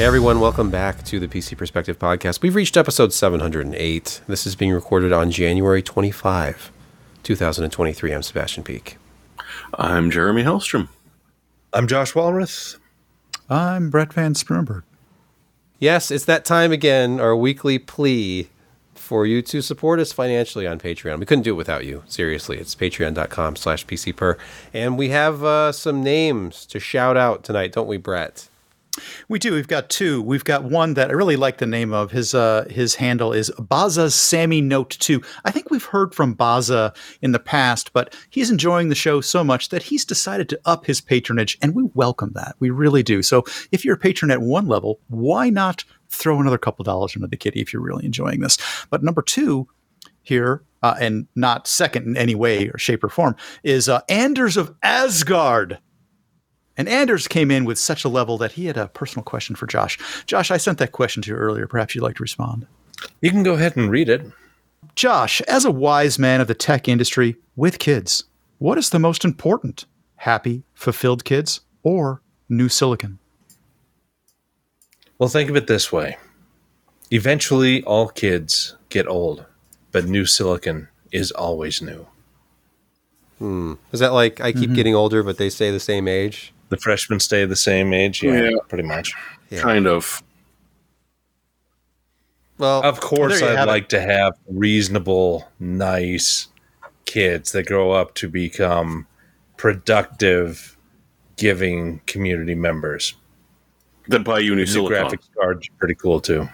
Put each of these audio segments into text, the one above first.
Hey everyone, welcome back to the PC Perspective Podcast. We've reached episode 708. This is being recorded on January 25, 2023. I'm Sebastian Peak. I'm Jeremy Hellstrom. I'm Josh Walrath. I'm Brett Van Sprurenberg. Yes, it's that time again, our weekly plea for you to support us financially on Patreon. We couldn't do it without you. Seriously, it's patreon.com slash pcper. And we have uh, some names to shout out tonight, don't we, Brett? We do. We've got two. We've got one that I really like the name of. His uh his handle is Baza's Sammy Note 2. I think we've heard from Baza in the past, but he's enjoying the show so much that he's decided to up his patronage, and we welcome that. We really do. So if you're a patron at one level, why not throw another couple dollars into the kitty if you're really enjoying this? But number two here, uh, and not second in any way or shape or form, is uh, Anders of Asgard. And Anders came in with such a level that he had a personal question for Josh. Josh, I sent that question to you earlier. Perhaps you'd like to respond. You can go ahead and read it. Josh, as a wise man of the tech industry with kids, what is the most important? Happy, fulfilled kids or new silicon? Well, think of it this way eventually, all kids get old, but new silicon is always new. Hmm. Is that like I keep Mm-hmm. getting older, but they stay the same age? The freshmen stay the same age. Yeah, Yeah. pretty much. Yeah. Kind of. Well, Of course, there I'd have it. like to have reasonable, nice kids that grow up to become productive, giving community members. Then buy you new New graphics cards pretty cool too.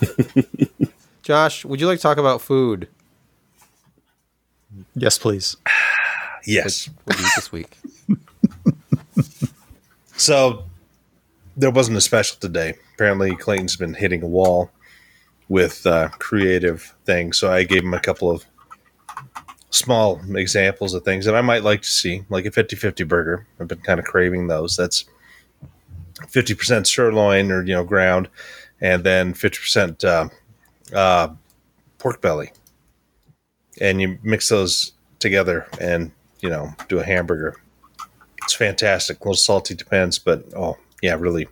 Josh, would you like to talk about food? Yes, please. Yes. Do you this week? So there wasn't a special today. Apparently, Clayton's been hitting a wall with uh, creative things. So I gave him a couple of small examples of things that I might like to see, like a 50 50 burger. I've been kind of craving those. That's 50% sirloin or, you know, ground, and then 50% uh, uh, pork belly. And you mix those together and, you know, do a hamburger. It's fantastic. A little salty depends, but oh yeah, really,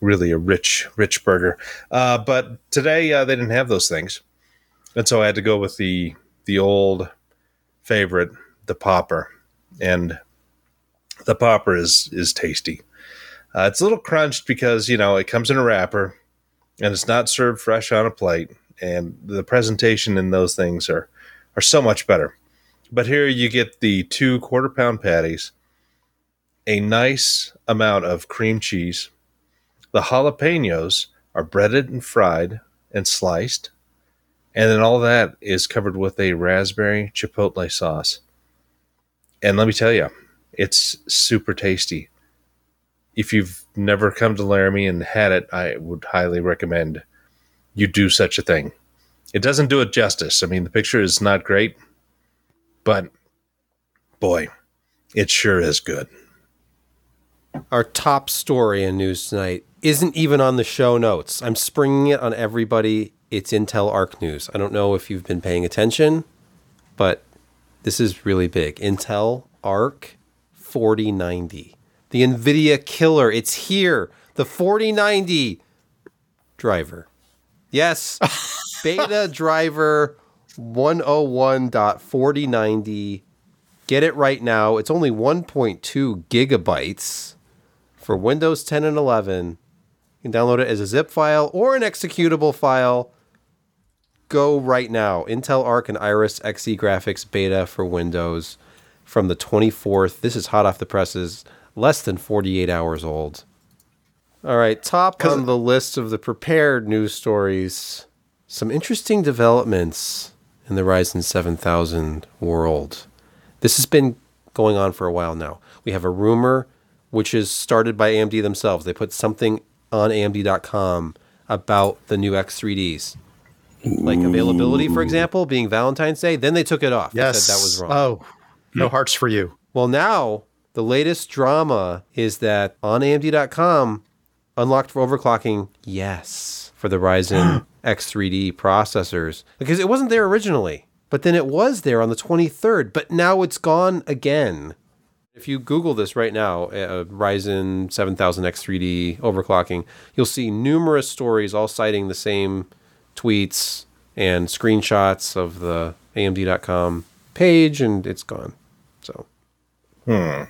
really a rich, rich burger. Uh, but today uh, they didn't have those things, and so I had to go with the the old favorite, the popper, and the popper is is tasty. Uh, it's a little crunched because you know it comes in a wrapper, and it's not served fresh on a plate, and the presentation in those things are are so much better. But here you get the two quarter pound patties a nice amount of cream cheese. The jalapenos are breaded and fried and sliced. And then all that is covered with a raspberry chipotle sauce. And let me tell you, it's super tasty. If you've never come to Laramie and had it, I would highly recommend you do such a thing. It doesn't do it justice. I mean, the picture is not great, but boy, it sure is good. Our top story in news tonight isn't even on the show notes. I'm springing it on everybody. It's Intel Arc News. I don't know if you've been paying attention, but this is really big. Intel Arc 4090. The NVIDIA killer. It's here. The 4090 driver. Yes. Beta driver 101.4090. Get it right now. It's only 1.2 gigabytes for Windows 10 and 11. You can download it as a zip file or an executable file. Go right now. Intel Arc and Iris Xe graphics beta for Windows from the 24th. This is hot off the presses, less than 48 hours old. All right, top on the list of the prepared news stories. Some interesting developments in the Ryzen 7000 world. This has been going on for a while now. We have a rumor which is started by AMD themselves. They put something on AMD.com about the new X3Ds. Like availability, for example, being Valentine's Day. Then they took it off. They Yes. said that was wrong. Oh, no hearts for you. Well, now the latest drama is that on AMD.com, unlocked for overclocking, yes, for the Ryzen X3D processors because it wasn't there originally, but then it was there on the 23rd, but now it's gone again. If you Google this right now, uh, Ryzen 7000X3D overclocking, you'll see numerous stories all citing the same tweets and screenshots of the AMD.com page, and it's gone. So, Hmm.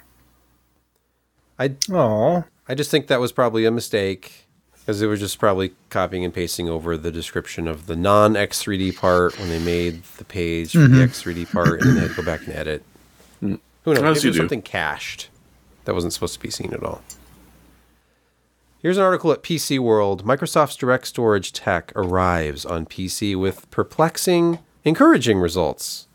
I Oh. I just think that was probably a mistake because they were just probably copying and pasting over the description of the non X3D part when they made the page for the mm-hmm. X3D part, and then they had to go back and edit. Mm. Who knows? Maybe As you there's something cached that wasn't supposed to be seen at all. Here's an article at PC World. Microsoft's Direct Storage tech arrives on PC with perplexing, encouraging results.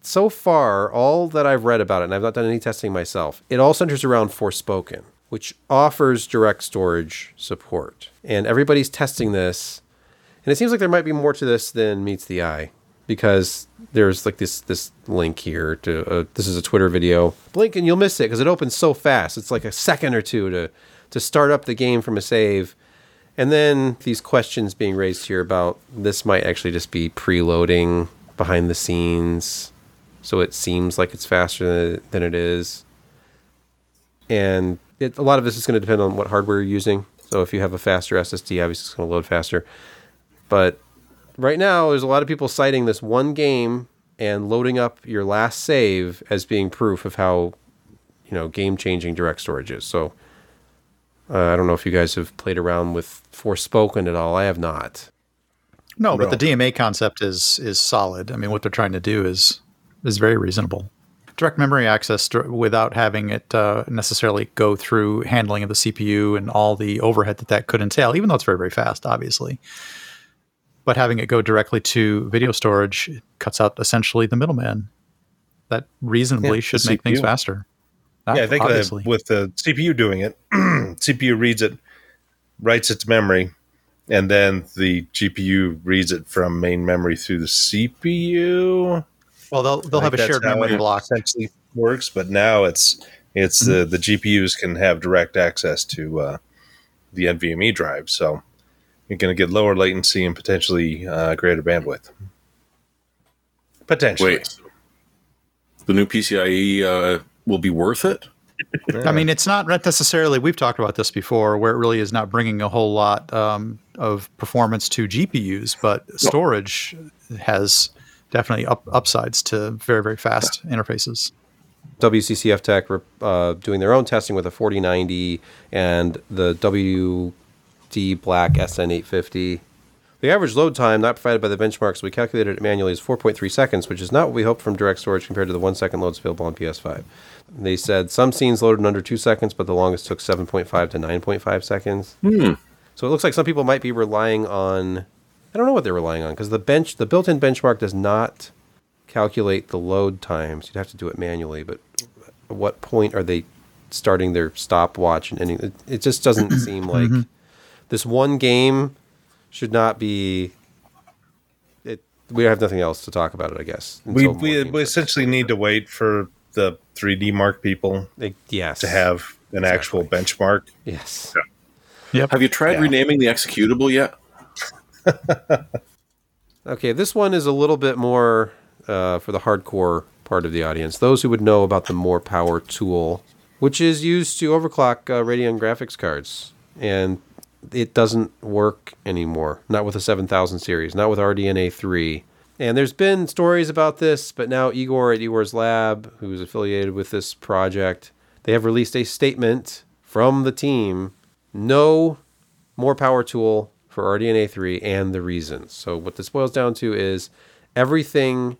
So far, all that I've read about it, and I've not done any testing myself, it all centers around Forspoken, which offers direct storage support. And everybody's testing this, and it seems like there might be more to this than meets the eye, because there's like this this link here to uh, this is a Twitter video. Blink and you'll miss it because it opens so fast. It's like a second or two to to start up the game from a save. And then these questions being raised here about this might actually just be preloading behind the scenes, so it seems like it's faster than, than it is. And it, a lot of this is going to depend on what hardware you're using. So if you have a faster SSD, obviously it's going to load faster. But right now, there's a lot of people citing this one game and loading up your last save as being proof of how, you know, game-changing direct storage is. So uh, I don't know if you guys have played around with Forspoken at all. I have not. No, but the DMA concept is is solid. I mean, what they're trying to do is is very reasonable. Direct memory access without having it uh, necessarily go through handling of the CPU and all the overhead that that could entail, even though it's very very fast, obviously. But having it go directly to video storage cuts out essentially the middleman. That reasonably Yeah, should make things CPU. faster. Yeah, I think obviously. with the CPU doing it, CPU reads it, writes it to memory, and then the GPU reads it from main memory through the CPU. Well, they'll they'll have a shared how memory it block. Essentially works, but now it's it's the Mm-hmm. the GPUs can have direct access to uh, the NVMe drive, so you're going to get lower latency and potentially uh, greater bandwidth. Potentially, Wait. The new PCIe uh, will be worth it? I mean, it's not necessarily. We've talked about this before, where it really is not bringing a whole lot um, of performance to GPUs, but storage has definitely up, upsides to very very fast interfaces. WCCF Tech were uh, doing their own testing with a 4090 and the WD Black SN850. The average load time not provided by the benchmarks we calculated it manually is 4.3 seconds, which is not what we hoped from direct storage compared to the one second loads available on PS5. They said some scenes loaded in under two seconds, but the longest took 7.5 to 9.5 seconds. So it looks like some people might be relying on. I don't know what they're relying on because the bench, the built-in benchmark does not calculate the load times. You'd have to do it manually, but at what point are they starting their stopwatch and ending? It, it just doesn't seem mm-hmm. like this one game should not be. It. We have nothing else to talk about it. I guess we we, we are- essentially need to wait for the 3D mark people They- yes to have an actual benchmark. yes. Yeah. Have you tried Yeah. renaming the executable yet? Okay, this one is a little bit more uh, for the hardcore part of the audience. Those who would know about the More Power tool, which is used to overclock uh, Radeon graphics cards, and it doesn't work anymore. Not with the 7000 series, not with RDNA 3. And there's been stories about this, but now Igor at Igor's Lab, who's affiliated with this project, they have released a statement from the team no more power tool for RDNA 3 and the reasons. So what this boils down to is everything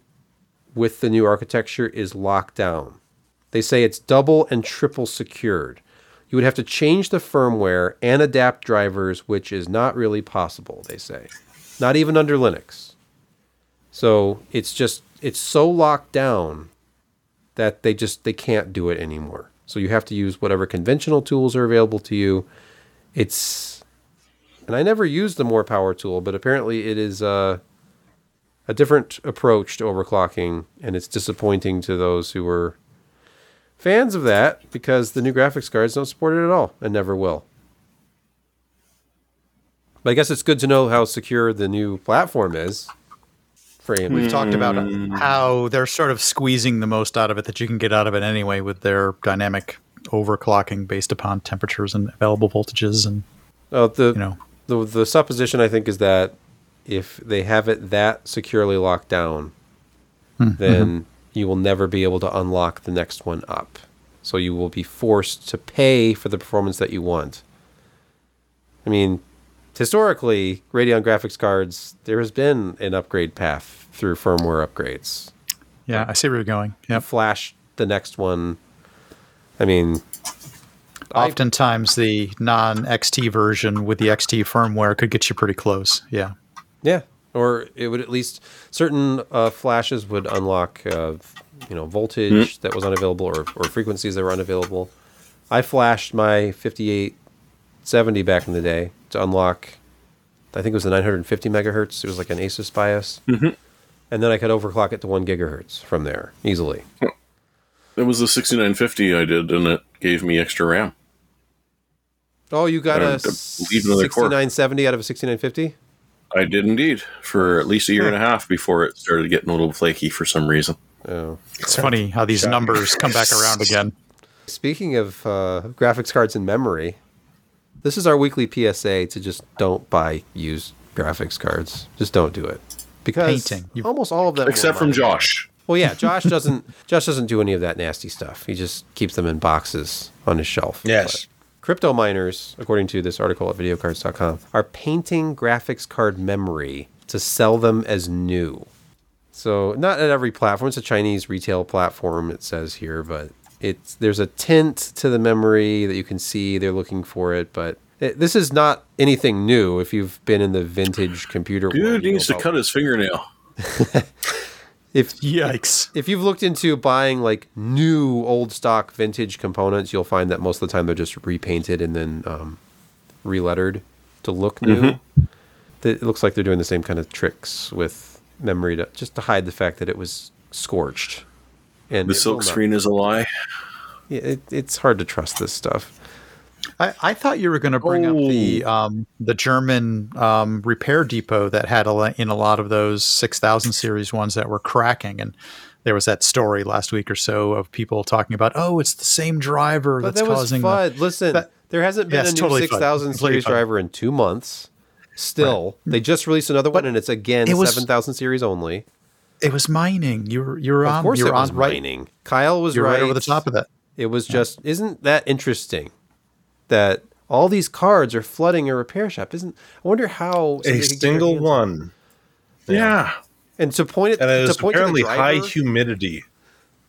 with the new architecture is locked down. They say it's double and triple secured. You would have to change the firmware and adapt drivers, which is not really possible, they say. Not even under Linux. So it's just it's so locked down that they just they can't do it anymore. So you have to use whatever conventional tools are available to you. It's and I never used the more power tool, but apparently it is uh, a different approach to overclocking, and it's disappointing to those who were fans of that because the new graphics cards don't support it at all and never will. But I guess it's good to know how secure the new platform is for AMD. We've talked about Hmm. how they're sort of squeezing the most out of it that you can get out of it anyway with their dynamic overclocking based upon temperatures and available voltages and Oh, the, you know the the supposition I think is that if they have it that securely locked down, hmm. then mm-hmm. you will never be able to unlock the next one up. So you will be forced to pay for the performance that you want. I mean, historically, Radeon graphics cards there has been an upgrade path through firmware upgrades. yeah I see where you're going. Yeah, Flash the next one. I mean, Oftentimes the non XT version with the XT firmware could get you pretty close. Yeah. Yeah, or it would at least certain uh, flashes would unlock, uh, you know, voltage that was unavailable or, or frequencies that were unavailable. I flashed my 5870 back in the day to unlock. I think it was the 950 megahertz. It was like an Asus BIOS, mm-hmm. and then I could overclock it to one gigahertz from there easily. It was the 6950 I did, and it gave me extra RAM. Oh, you got I a believe another core. 6970 out of a 6950? I did indeed for at least a year and a half before it started getting a little flaky for some reason. Oh. It's funny how these numbers come back around again. Speaking of uh, graphics cards and memory, this is our weekly PSA to just don't buy used graphics cards. Just don't do it because Painting. Almost all of them. Except from mine. Josh. Well, yeah, Josh doesn't. Josh doesn't do any of that nasty stuff. He just keeps them in boxes on his shelf. Yes. But crypto miners, according to this article at videocardz.com, are painting graphics card memory to sell them as new. So not at every platform. It's a Chinese retail platform. It says here, but it's there's a tint to the memory that you can see. They're looking for it, but it, this is not anything new. If you've been in the vintage computer, world, Dude you know needs to cut his fingernail. If Yikes. if you've looked into buying like new old stock vintage components, you'll find that most of the time they're just repainted and then um, relettered to look new. That It looks like they're doing the same kind of tricks with memory to just to hide the fact that it was scorched. And The silk screen is a lie. Yeah, it, it's hard to trust this stuff. I, I thought you were going to bring up the um, the German um, repair depot that had a, in a lot of those 6000 series ones that were cracking. And there was that story last week or so of people talking about, oh, it's the same driver But that's that was causing the-" Listen, That- there hasn't been a new totally 6000 series FUD. driver in two months. Still, they just released another one, and it's again it was- 7000 series only. It was mining. You were you were Of on. course, you were it was on right. mining. Kyle was You're right. right over the top of that. It was just isn't that interesting that all these cards are flooding a repair shop? Isn't I wonder how A somebody could get their single one. Yeah. and to point it And it to is point to the apparently high humidity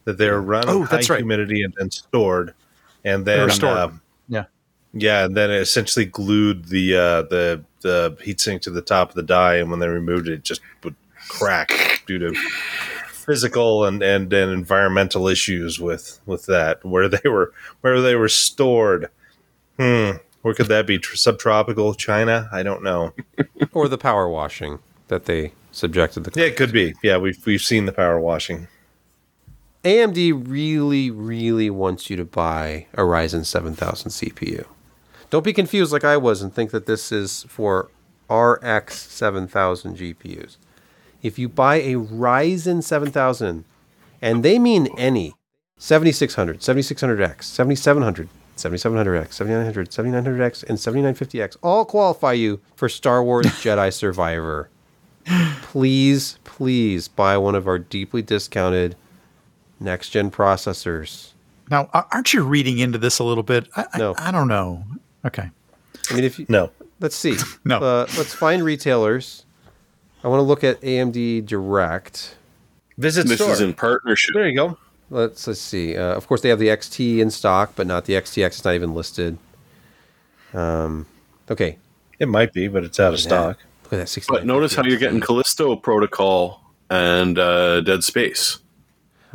that they're running Oh, high that's right. humidity and, and stored. And They then stored. uh, Yeah. yeah, and then it essentially glued the uh, the the heatsink to the top of the die, and when they removed it, it just would crack due to physical and, and, and environmental issues with with that where they were where they were stored. Hmm. Where could that be? Subtropical China? I don't know. or the power washing that they subjected the Yeah, it could be. Yeah, we've we've seen the power washing. AMD really, really wants you to buy a Ryzen 7000 CPU. Don't be confused like I was and think that this is for RX 7000 GPUs. If you buy a Ryzen 7000, and they mean any 7600, 7600X, 7700, 7700X, 7900, 7900X, and 7950X all qualify you for Star Wars Jedi Survivor. Please, please buy one of our deeply discounted next gen processors. Now, aren't you reading into this a little bit? I, I- No. I, don't know. Okay. I mean, if you, No. let's see, No. uh, let's find retailers. I want to look at AMD Direct. Visit This store. is in partnership. there you go. Let's let's see. Uh, of course, they have the XT in stock, but not the XTX. It's not even listed. Um, okay, It might be, but it's out of Yeah. stock. look at that. 60. But notice how you're getting Callisto Protocol and uh, Dead Space.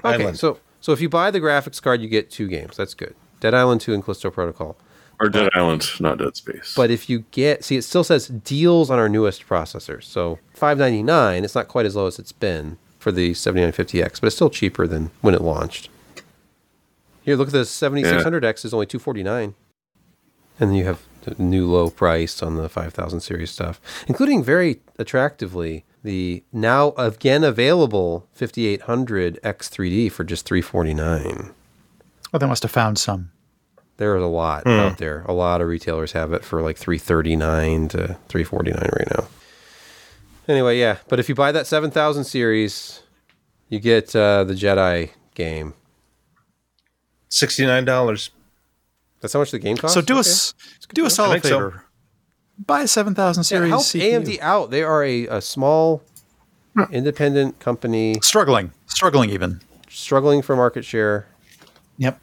Okay, Island. so so if you buy the graphics card, you get two games. That's good. Dead Island Two and Callisto Protocol. Or Dead Island, not Dead Space. But if you get, see, it still says deals on our newest processors. So five ninety nine. It's not quite as low as it's been for the seventy nine fifty X, but it's still cheaper than when it launched. Here, look at the seventy six hundred X is only two forty nine, and then you have the new low price on the five thousand series stuff, including very attractively the now again available 5800 X3D for just 349. Oh, they must have found some. There's a lot hmm. out there. A lot of retailers have it for like 339 to 349 right now. Anyway, yeah, but if you buy that 7000 series, you get uh, the Jedi game. Sixty nine dollars. That's how much the game costs. So do Okay. us do a I solid think so. favor. Buy a seven thousand Yeah, series help CPU. AMD out. They are a, a small, independent company Struggling, struggling even. struggling for market share. Yep.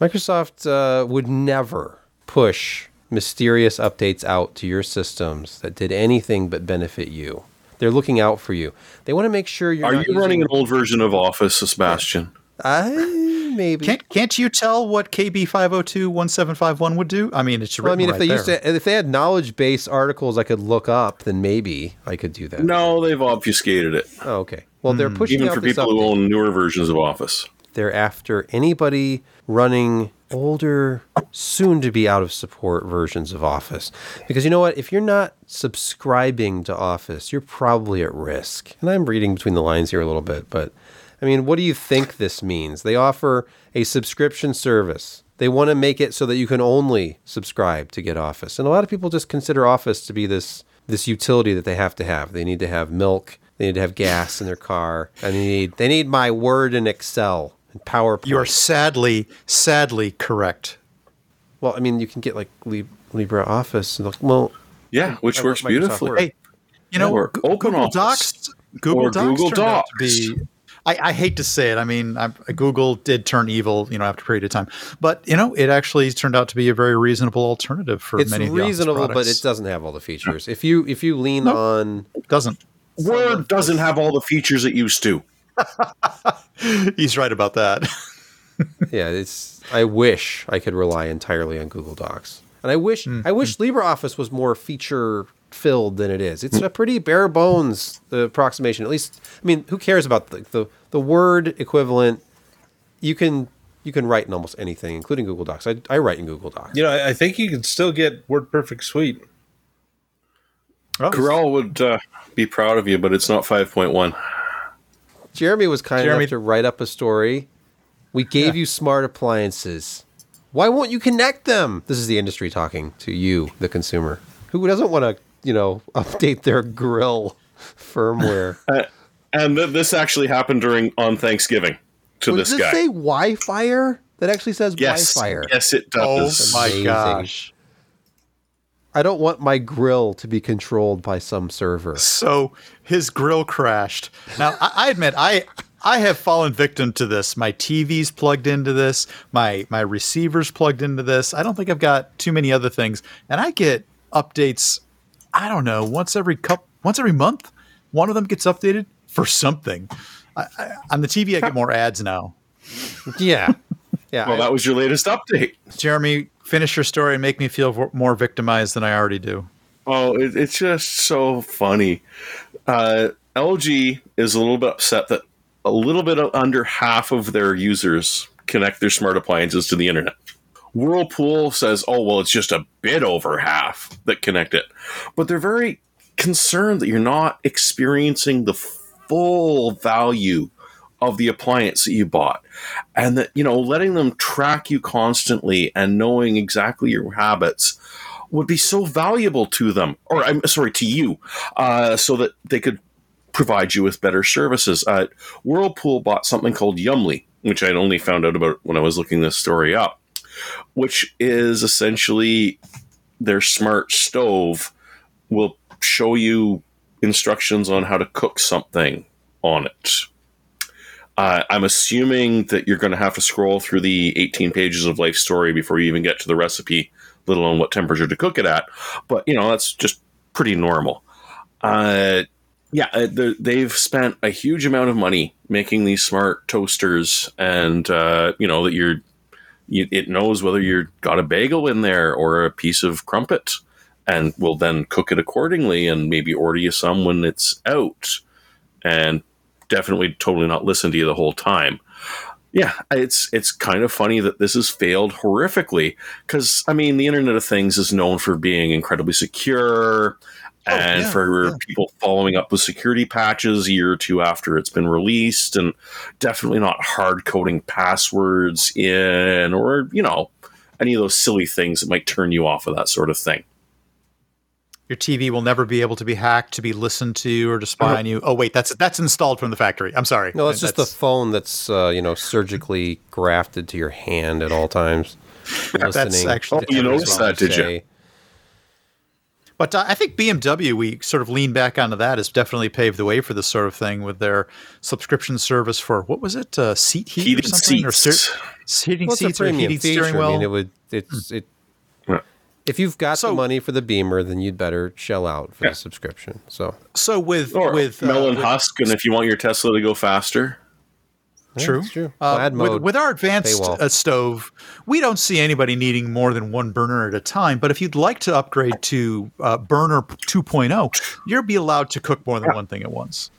Microsoft uh, would never push mysterious updates out to your systems that did anything but benefit you. They're looking out for you. They want to make sure you're. Are not you running using- an old version of Office, Sebastian? I maybe. Can't can't you tell what KB five hundred two one seven five one would do? I mean, it's well, I written mean, if right they there. used to, if they had knowledge base articles I could look up, then maybe I could do that. No, they've obfuscated it. Oh, okay. Well, they're hmm. pushing Even out for this people who own newer versions of Office. They're after anybody running older, soon to be out of support versions of Office. Because you know what? If you're not subscribing to Office, you're probably at risk. And I'm reading between the lines here a little bit, but I mean, what do you think this means? They offer a subscription service. They want to make it so that you can only subscribe to get Office. And a lot of people just consider Office to be this this utility that they have to have. They need to have milk, they need to have gas in their car, and they need they need my Word and Excel and PowerPoint. you are sadly, sadly correct. Well, I mean, you can get like Lib- LibreOffice. And like, well, Yeah, which I works beautifully. Word. Hey, you know, Or Gu- Open Google Office. Docs. Google Or Docs Google turned out to Docs. be. I, I hate to say it. I mean, i Google did turn evil, you know, after a period of time. But you know, it actually turned out to be a very reasonable alternative for it's many of the Office reasonable, but it doesn't have all the features. If you if you lean on, doesn't. Word doesn't have all the features it used to. He's right about that. yeah, it's. I wish I could rely entirely on Google Docs, and I wish I wish LibreOffice was more feature filled than it is. It's a pretty bare bones the approximation. At least, I mean, who cares about the the, the word equivalent? You can you can write in almost anything, including Google Docs. I, I write in Google Docs. You know, I, I think you can still get WordPerfect Suite. Corel would uh, be proud of you, but it's not 5.1. Jeremy was kind Jeremy- enough to write up a story. We gave you smart appliances. Why won't you connect them? This is the industry talking to you, the consumer. Who doesn't want to, you know, update their grill firmware? Uh, and th- this actually happened during on Thanksgiving to Does this it guy. Does it say Wi-Fi? That actually says yes, Wi-Fi. yes, it does. Oh my amazing. gosh! I don't want my grill to be controlled by some server. So his grill crashed. Now I, I admit I I have fallen victim to this. My TV's plugged into this. My my receiver's plugged into this. I don't think I've got too many other things, and I get updates. I don't know once every cup once every month. One of them gets updated for something. I, I, on the TV, I get more ads now. Yeah, yeah. well, I- that was your latest update. Jeremy, finish your story and make me feel more victimized than I already do. Oh, it, it's just so funny. Uh, LG is a little bit upset that a little bit under half of their users connect their smart appliances to the internet. Whirlpool says, oh, well, it's just a bit over half that connect it. But they're very concerned that you're not experiencing the full value of the appliance that you bought. And that you know letting them track you constantly and knowing exactly your habits would be so valuable to them or i'm sorry to you uh, so that they could provide you with better services. Uh, whirlpool bought something called Yummly which i'd only found out about when i was looking this story up which is essentially their smart stove will show you instructions on how to cook something on it uh, I'm assuming that you're going to have to scroll through the 18 pages of life story before you even get to the recipe, let alone what temperature to cook it at. But you know that's just pretty normal. Uh, yeah, uh, the- they've spent a huge amount of money making these smart toasters, and uh, you know that you're. You, it knows whether you've got a bagel in there or a piece of crumpet, and will then cook it accordingly, and maybe order you some when it's out, and definitely totally not listen to you the whole time. Yeah, it's it's kind of funny that this has failed horrifically because I mean the Internet of Things is known for being incredibly secure oh, and yeah, for yeah. people following up with security patches a year or two after it's been released and definitely not hard coding passwords in or you know any of those silly things that might turn you off of that sort of thing. Your TV will never be able to be hacked, to be listened to, or to spy on you. Oh wait, that's that's installed from the factory. I'm sorry. No, it's just the phone that's uh, you know surgically grafted to your hand at all times. That's actually- Oh, you noticed that, did you? But uh, I think BMW, we sort of lean back onto that, has definitely paved the way for this sort of thing with their subscription service for what was it, uh, seat heat Heated or something, or seats. steer- heating Well, a seats or heating feature. steering wheel. I mean, it would. It's it. Yeah. If you've got So- the money for the Beamer, then you'd better shell out for Yeah. the subscription. So so with Or with uh, melon with- husk, and if you want your Tesla to go faster, yeah, True. true. Uh, Plaid with, with our advanced uh, stove, we don't see anybody needing more than one burner at a time. But if you'd like to upgrade to uh, burner 2.0, you'll be allowed to cook more than one thing at once.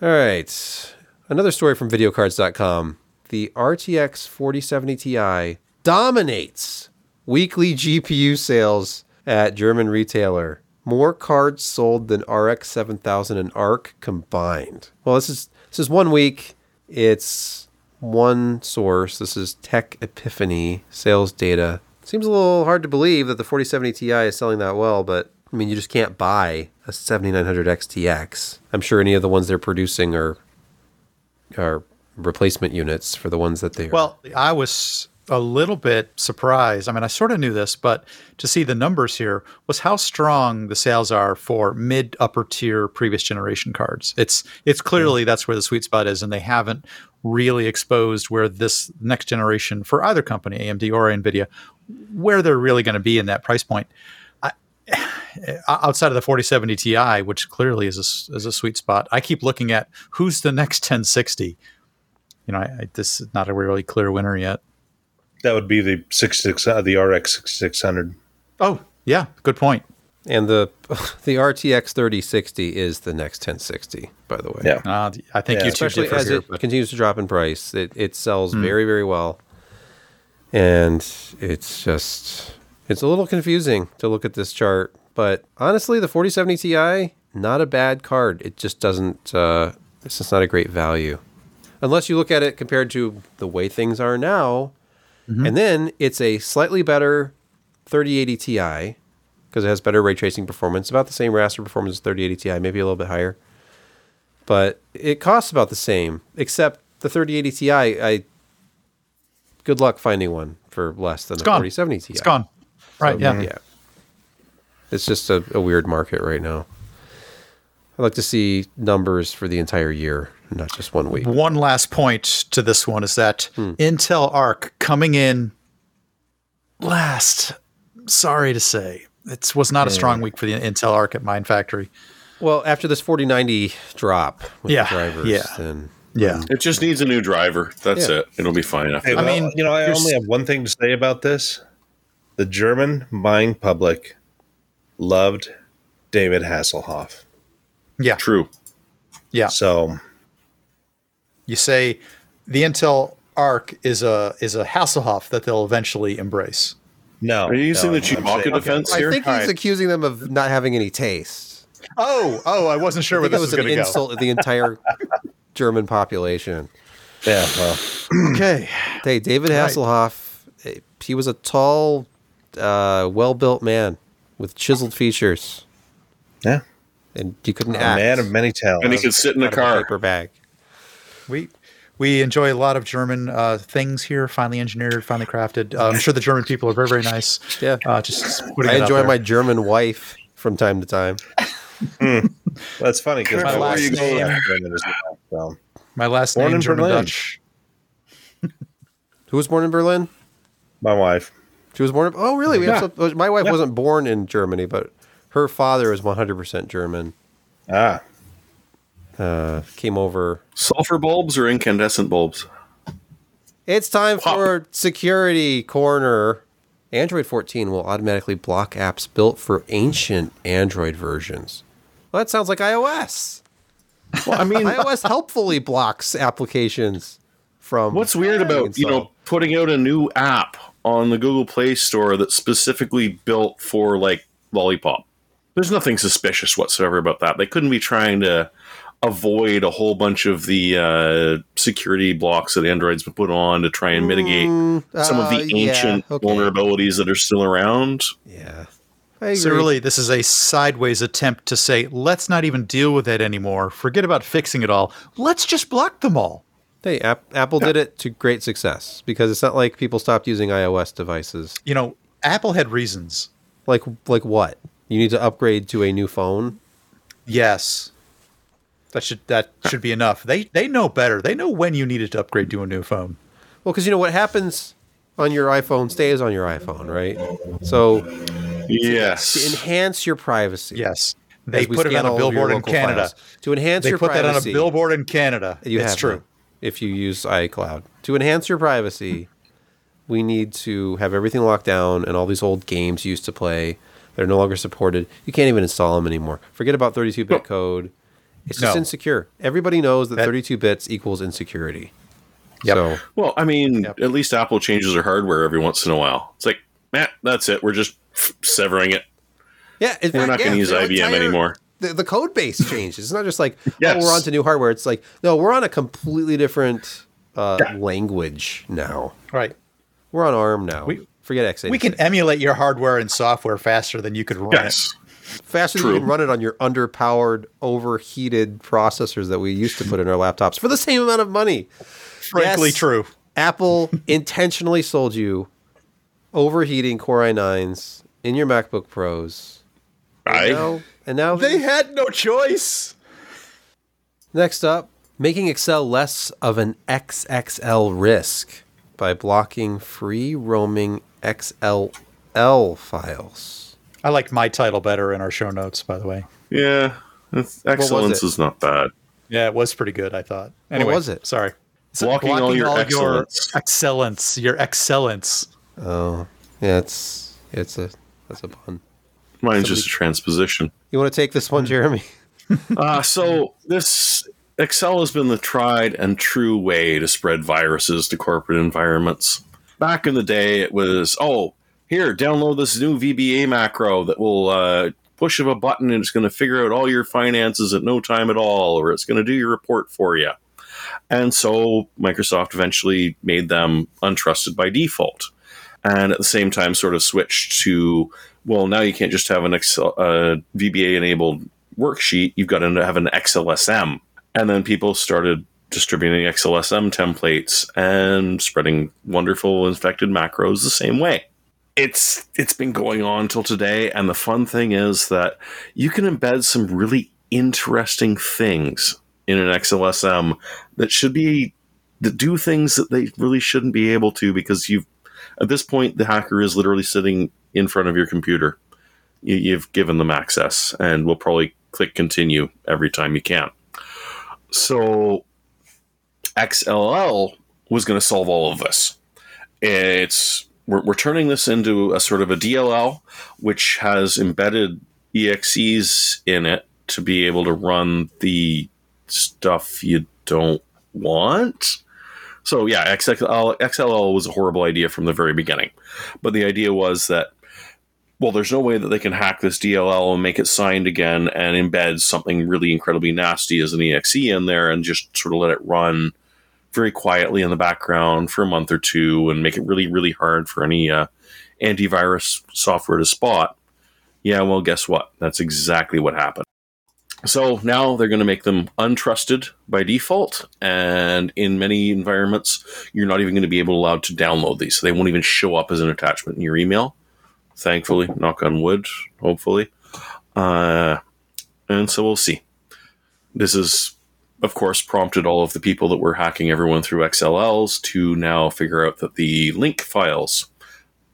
All right. Another story from videocardz.com. The RTX 4070 Ti dominates weekly GPU sales at German retailer. More cards sold than RX 7000 and ARC combined. Well, this is this is one week. It's one source. This is Tech Epiphany sales data. Seems a little hard to believe that the 4070 Ti is selling that well, but I mean, you just can't buy a 7900 XTX. I'm sure any of the ones they're producing are are replacement units for the ones that they are. Well, I was a little bit surprised. I mean, I sort of knew this, but to see the numbers here was how strong the sales are for mid upper tier previous generation cards. It's it's clearly that's where the sweet spot is, and they haven't really exposed where this next generation for either company, AMD or Nvidia, where they're really going to be in that price point. I, outside of the 4070 Ti, which clearly is a, is a sweet spot, I keep looking at who's the next 1060 you know, I, I, this is not a really clear winner yet. That would be the six six uh, the RX six hundred. Oh, yeah, good point. and the the RTX 3060 is the next 1060, by the way. Yeah. Uh, I think Yeah. you two especially as here. it but- continues to drop in price. It it sells very very well, and it's just it's a little confusing to look at this chart. But honestly, the 4070 Ti not a bad card. It just doesn't. Uh, it's just not a great value, unless you look at it compared to the way things are now. Mm-hmm. And then it's a slightly better 3080 Ti because it has better ray tracing performance, about the same raster performance as 3080 Ti, maybe a little bit higher but it costs about the same. Except the 3080 Ti, I good luck finding one for less than the gone. 4070 Ti. It's gone. Right, yeah. Yeah, it's just a, a weird market right now. I'd like to see numbers for the entire year, not just one week. One last point to this one is that Hmm. Intel Arc coming in last. Sorry to say, it was not a strong week for the Intel Arc at Mindfactory. Well, after this 4090 drop with Yeah, the drivers, yeah. then Yeah, it just needs a new driver. That's Yeah. it. It'll be fine after Hey, that. well, mean, you know, I only have one thing to say about this: the German buying public loved David Hasselhoff. yeah, True. yeah. So You say the Intel Arc is a is a Hasselhoff that they'll eventually embrace. no, Are you using no, the I'm Chewbacca saying- defense I here? I think he's All right. accusing them of not having any taste. Oh, oh, I wasn't sure I where that this was was an going to go. insult to the entire German population. Yeah, well, Okay. Hey, David Hasselhoff, eh, he was a tall, uh, well-built man with chiseled features, yeah, and you couldn't a act. man of many talents. and he could sit in a out a car. paper bag. We we enjoy a lot of German uh, things here, finely engineered, finely crafted. Uh, I'm sure the German people are very, very nice. Yeah. Uh, just putting I enjoy there. my German wife from time to time. That's funny because My my last last name- name is so. my last Born name in German Berlin. Dutch. Who was born in Berlin? My wife. She was born. In, oh, really? We have some, my wife Yeah. wasn't born in Germany, but her father is 100% German. Ah, Uh, came over. Sulfur bulbs or incandescent bulbs? It's time Pop. for security corner. Android 14 will automatically block apps built for ancient Android versions. Well, that sounds like iOS. Well, I mean, iOS helpfully blocks applications from What's weird about you know putting out a new app on the Google Play Store that's specifically built for like Lollipop? There's nothing suspicious whatsoever about that. They couldn't be trying to avoid a whole bunch of the uh, security blocks that Android's been put on to try and mitigate Mm, some of uh, the yeah, ancient okay. vulnerabilities that are still around. Yeah. I So really, this is a sideways attempt to say, let's not even deal with it anymore. Forget about fixing it all. Let's just block them all. Hey, App- Apple did it to great success because it's not like people stopped using iOS devices. You know, Apple had reasons. Like like what? You need to upgrade to a new phone. Yes. That should that should be enough. They they know better. They know when you needed to upgrade to a new phone. Well, because you know what happens on your iPhone stays on your iPhone, right? So yes, to Yes. enhance your privacy, Yes. They put it on a all of your billboard in Canada. files. To enhance They your They put that on a billboard in Canada. You it's true. that if you use iCloud. To enhance your privacy, we need to have everything locked down and all these old games you used to play they're no longer supported. You can't even install them anymore. Forget about 32-bit code. It's just No. insecure. Everybody knows that That- 32 bits equals insecurity. Yep. So Well, I mean, Yep. at least Apple changes their hardware every once in a while. It's like, man, that's it. We're just severing it. yeah, in We're fact, not going to yeah, use IBM entire- anymore. The, the code base changes. It's not just like Yes. oh we're on to new hardware. It's like no, we're on a completely different uh, Yeah. language now. Right. We're on ARM now. We- Forget x86. We can emulate your hardware and software faster than you could run Yes. Faster than True. you can run it on your underpowered, overheated processors that we used to put in our laptops for the same amount of money. Frankly Yes. true. Apple intentionally sold you overheating Core i9s in your MacBook Pros. And now, and now They had no choice. next up, making Excel less of an XXL risk by blocking free roaming XLL files. I like my title better in our show notes, by the way. yeah. Excellence is not bad. Yeah, it was pretty good, I thought. Anyway, was it? Sorry. It's Blocking all your excellence. excellence, your excellence. Oh, yeah, it's it's a that's a pun. Mine's just a transposition. You want to take this one, Jeremy? Uh, so this Excel has been the tried and true way to spread viruses to corporate environments. Back in the day, it was oh here download this new VBA macro that will uh, push of a button and it's going to figure out all your finances at no time at all, or it's going to do your report for you. And so Microsoft eventually made them untrusted by default, and at the same time, sort of switched to well, now you can't just have an Excel uh, VBA enabled worksheet, you've got to have an XLSM. And then people started distributing XLSM templates and spreading wonderful infected macros the same way. It's it's been going on till today, and the fun thing is that you can embed some really interesting things in an XLSM that should be that do things that they really shouldn't be able to because you've at this point the hacker is literally sitting in front of your computer you, you've given them access and will probably click continue every time you can. So XLL was going to solve all of this. It's we're, we're turning this into a sort of a DLL, which has embedded EXEs in it to be able to run the stuff you don't want. So yeah, XLL, XLL was a horrible idea from the very beginning, but the idea was that well, there's no way that they can hack this DLL and make it signed again and embed something really incredibly nasty as an EXE in there and just sort of let it run very quietly in the background for a month or two and make it really, really hard for any uh, antivirus software to spot. Yeah, well, guess what? That's exactly what happened. So now they're going to make them untrusted by default, and in many environments, you're not even going to be able allowed to download these. So they won't even show up as an attachment in your email thankfully, knock on wood, hopefully. Uh, and so we'll see. This is, of course, prompted all of the people that were hacking everyone through XLLs to now figure out that the link files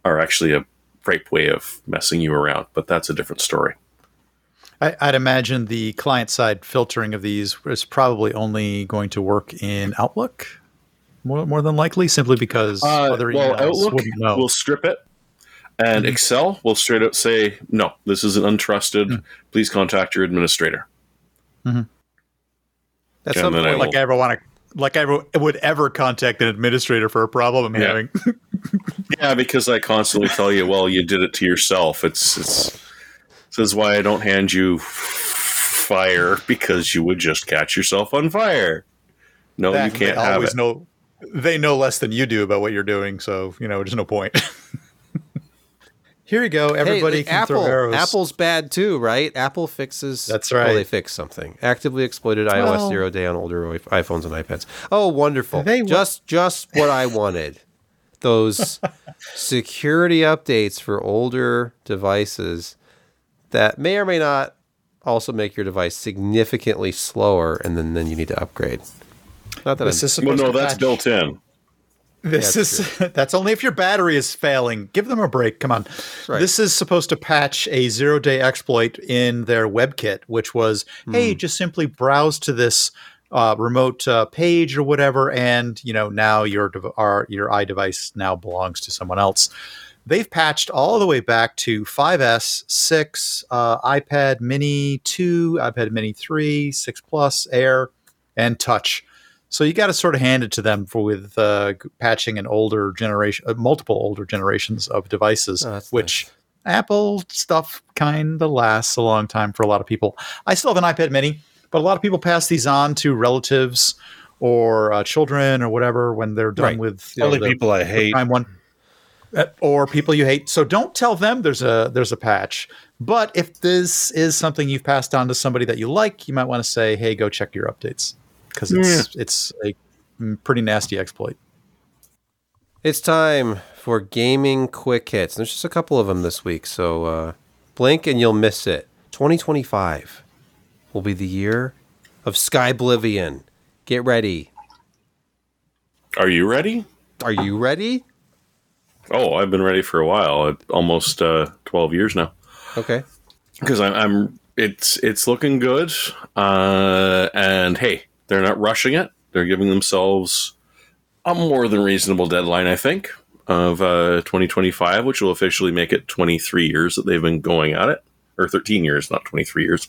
are actually a rape way of messing you around, but that's a different story. I, I'd imagine the client side filtering of these is probably only going to work in Outlook, more, more than likely, simply because Uh, other well, Outlook will strip it, and mm-hmm. Excel will straight out say, no, this is an untrusted. Mm. Please contact your administrator. At And some then I point, will- like I ever want to like I would ever contact an administrator for a problem I'm Yeah. having. Yeah, because I constantly tell you, well, you did it to yourself. It's it's this is why I don't hand you fire because you would just catch yourself on fire. No, That you can't have always it. know they know less than you do about what you're doing, so you know there's no point. Here you go. Everybody hey, can Apple, throw arrows. Apple's bad too, right? Apple fixes. That's Oh, right. they fix something. Actively exploited iOS Well- zero day on older iPhones and iPads. Oh, wonderful! They wa- just just what I wanted. Those security updates for older devices that may or may not also make your device significantly slower, and then then you need to upgrade. Not that This I'm, is Well, no, to that's patch- built in. This That's is that's only if your battery is failing. Give them a break. Come on. Right. This is supposed to patch a zero day exploit in their WebKit, which was, hey, Hmm. just simply browse to this uh, remote uh, page or whatever, and you know now your our, your iDevice now belongs to someone else. They've patched all the way back to 5S, 6, uh, iPad Mini 2, iPad Mini 3, 6 Plus, Air, and Touch. So you got to sort of hand it to them for with uh, patching an older generation, uh, multiple older generations of devices, Oh, which Apple stuff kind of lasts a long time for a lot of people. I still have an iPad Mini, but a lot of people pass these on to relatives or uh, children or whatever when they're done Right. with The only the- people I hate. one. Uh, or people you hate. So don't tell them there's a there's a patch. But if this is something you've passed on to somebody that you like, you might want to say, "Hey, go check your updates," because it's it's a mm, pretty nasty exploit. It's time for gaming quick hits. There's just a couple of them this week, so uh, blink and you'll miss it. 2025 will be the year of Skyblivion. Get ready. Are you ready? Are you ready? Oh, I've been ready for a while. Almost uh, twelve years now. Okay. because I'm, I'm it's it's looking good uh and hey they're not rushing it. They're giving themselves a more than reasonable deadline i think of uh 2025 which will officially make it 23 years that they've been going at it. Or 13 years not 23 years.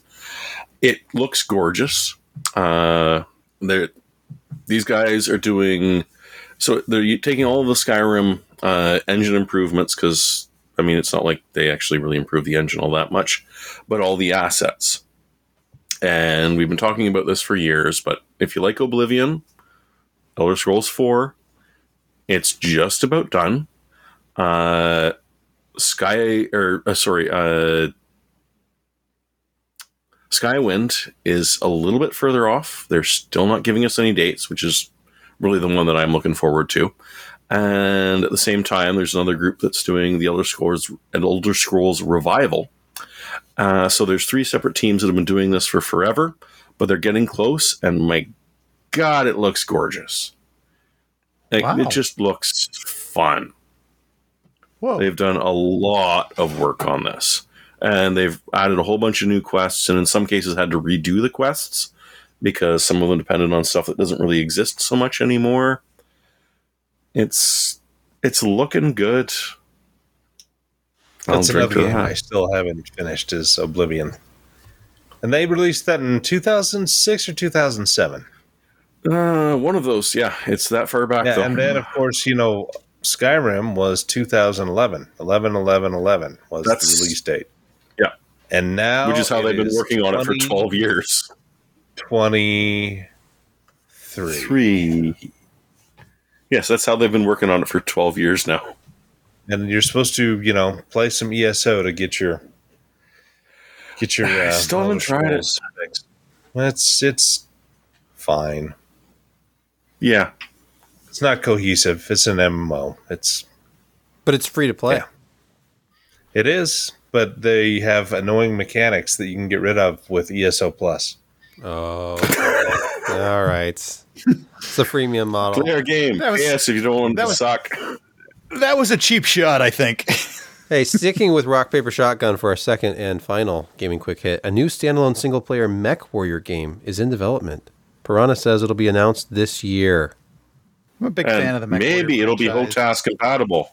It looks gorgeous. Uh these guys are doing so they're taking all of the skyrim uh engine improvements because I mean, it's not like they actually really improve the engine all that much, but all the assets. And we've been talking about this for years, but if you like Oblivion, Elder Scrolls 4, it's just about done. Uh, Sky, or uh, sorry, uh, Skywind is a little bit further off. They're still not giving us any dates, which is really the one that I'm looking forward to. And at the same time, there's another group that's doing the Elder Scrolls and Elder Scrolls Revival. Uh, so there's three separate teams that have been doing this for forever, but they're getting close. And my God, it looks gorgeous. Like, Wow. It just looks fun. Whoa! They've done a lot of work on this. And they've added a whole bunch of new quests, and in some cases had to redo the quests because some of them depended on stuff that doesn't really exist so much anymore. It's it's looking good. I'll That's another game that. I still haven't finished is Oblivion. And they released that in 2006 or 2007. Uh, one of those, yeah. It's that far back Yeah, though. and then, of course, you know, Skyrim was 2011. 11 11 11 was That's- the release date. Yeah. And now. which is how they've been working on it for twelve years. 23. Three. Yes, that's how they've been working on it for twelve years now. And you're supposed to, you know, play some ESO to get your. Get your. I Uh, still haven't tried it. Scrolls fixed. It's it's fine. Yeah, It's not cohesive. It's an MMO. It's But it's free to play. Yeah. It is, but they have annoying mechanics that you can get rid of with ESO Plus. Oh. All right. It's a freemium model. clear game. Was- yes, if you don't want that to was- suck. that was a cheap shot, I think. Hey, sticking with Rock Paper Shotgun for our second and final gaming quick hit, a new standalone single player mech warrior game is in development. Piranha says it'll be announced this year. I'm a big And fan of the Mech maybe Warrior it'll be franchise. HOTAS compatible.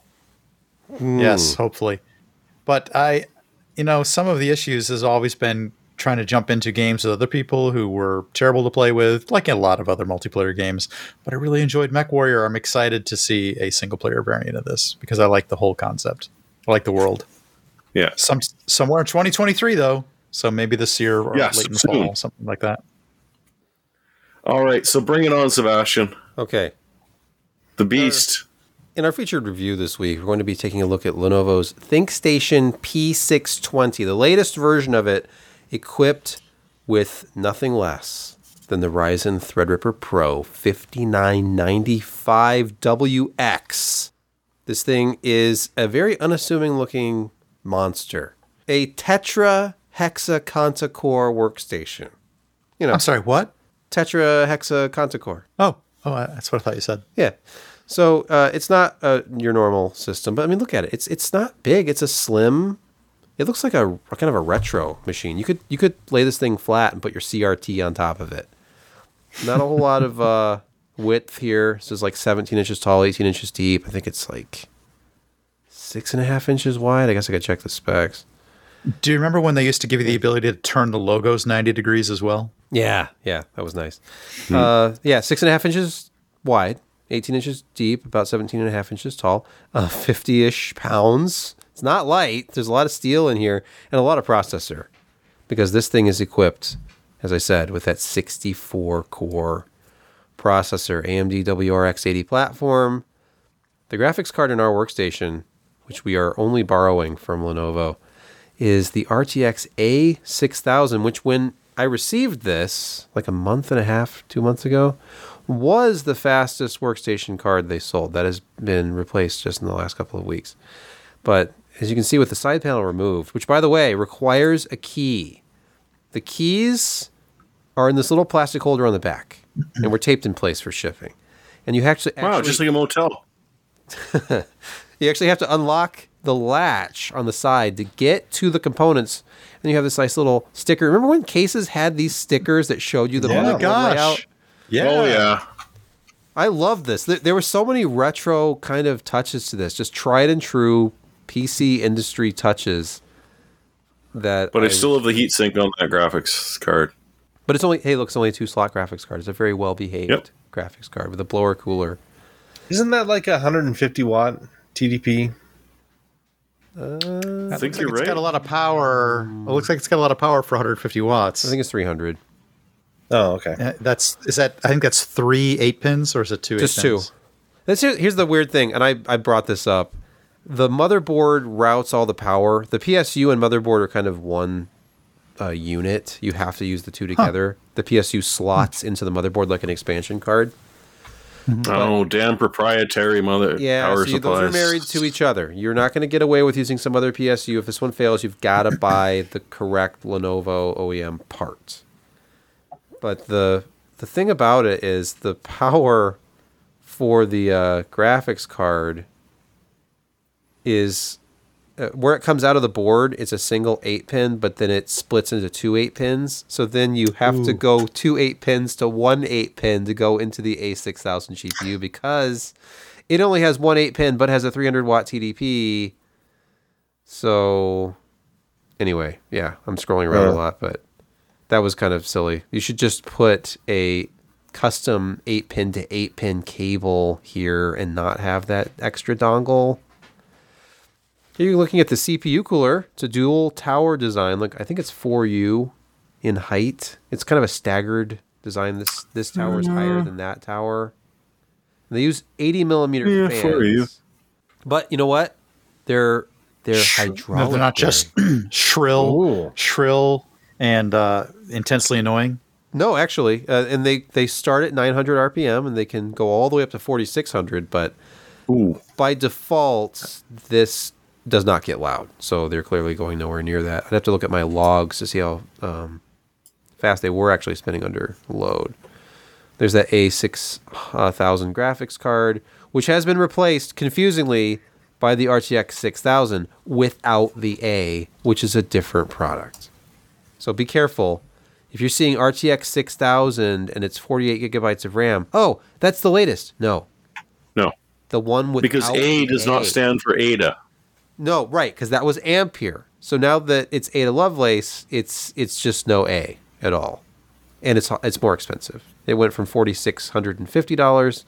Hmm. Yes, hopefully. But I, you know, some of the issues has always been trying to jump into games with other people who were terrible to play with, like a lot of other multiplayer games. But I really enjoyed Mech Warrior. I'm excited to see a single player variant of this because I like the whole concept. I like the world. Yeah. Some somewhere in 2023 though, so maybe this year or Yes, late in the soon. fall, something like that. All right, so bring it on, Sebastian. Okay. The Beast. In our featured review this week, we're going to be taking a look at Lenovo's ThinkStation P620, the latest version of it, equipped with nothing less than the Ryzen Threadripper Pro 5995WX. This thing is a very unassuming looking monster, a Tetra Hexa Conta Core workstation. You know, I'm sorry, what? Tetra Hexa Conta Core. Oh, oh, that's what I thought you said. Yeah. So uh, it's not uh, your normal system, but I mean, look at it. It's it's not big. It's a slim. It looks like a kind of a retro machine. You could you could lay this thing flat and put your CRT on top of it. Not a whole lot of uh, width here. This is like 17 inches tall, 18 inches deep. I think it's like six and a half inches wide. I guess I could check the specs. Do you remember when they used to give you the ability to turn the logos 90 degrees as well? Yeah, yeah, that was nice. Uh, yeah, six and a half inches wide, 18 inches deep, about 17 and a half inches tall, uh, 50 ish pounds. It's not light. There's a lot of steel in here and a lot of processor because this thing is equipped, as I said, with that 64 core processor, AMD WRX 80 platform. The graphics card in our workstation, which we are only borrowing from Lenovo, is the RTX A6000, which when I received this like a month and a half, two months ago, was the fastest workstation card they sold. That has been replaced just in the last couple of weeks. But as you can see with the side panel removed, which by the way requires a key, the keys are in this little plastic holder on the back and were taped in place for shipping. And you actually, Wow, actually just like a motel. you actually have to unlock the latch on the side to get to the components. And you have this nice little sticker. Remember when cases had these stickers that showed you the Yeah. Oh my motherboard layout? Yeah. Oh yeah. I love this. There, there were so many retro kind of touches to this, just tried and true PC industry touches. That, But I still have the heatsink on that graphics card. But it's only hey, look, it's only a two slot graphics card. It's a very well behaved Yep. graphics card with a blower cooler. Isn't that like a 150 watt TDP? I think you're It's right. It's got a lot of power. It looks like it's got a lot of power for 150 watts. I think it's three hundred. Oh, okay. Uh, that's is that I think that's three eight pins or is it two? Just eight two. pins? That's here, here's the weird thing, and I, I brought this up. The motherboard routes all the power. The PSU and motherboard are kind of one uh, unit. You have to use the two together. The PSU slots into the motherboard like an expansion card. oh, damn proprietary mother Yeah, power so you, those are married to each other. You're not going to get away with using some other PSU. If this one fails, you've got to buy the correct Lenovo OEM part. But the the thing about it is the power for the uh, graphics card is uh, where it comes out of the board. It's a single eight pin, but then it splits into two eight pins. So then you have to go two eight pins to one eight pin to go into the A6000 GPU because it only has one eight pin, but has a 300 watt TDP. So anyway, yeah, I'm scrolling around a Uh. lot, but that was kind of silly. You should just put a custom 8 pin to 8 pin cable here and not have that extra dongle. Here you're looking at the CPU cooler. It's a dual tower design. Look, I think it's 4U in height. It's kind of a staggered design. This this tower is higher than that tower. And they use 80 millimeter Yeah, fans. 4U. But you know what? They're they're hydraulic. No, they're not just shrill, Ooh. shrill, and uh, intensely annoying. No, actually, uh, and they they start at 900 RPM and they can go all the way up to 4600. But Ooh. by default, this does not get loud, so they're clearly going nowhere near that. I'd have to look at my logs to see how um, fast they were actually spinning under load. There's that A6000 graphics card, which has been replaced confusingly by the RTX 6000 without the A, which is a different product. So be careful. If you're seeing RTX 6000 and it's 48 gigabytes of RAM, oh, that's the latest. No, No. the one with Because A does not stand for Ada. No, right, because that was Ampere. So now that it's Ada Lovelace, it's it's just no A at all, and it's it's more expensive. It went from forty six hundred and fifty dollars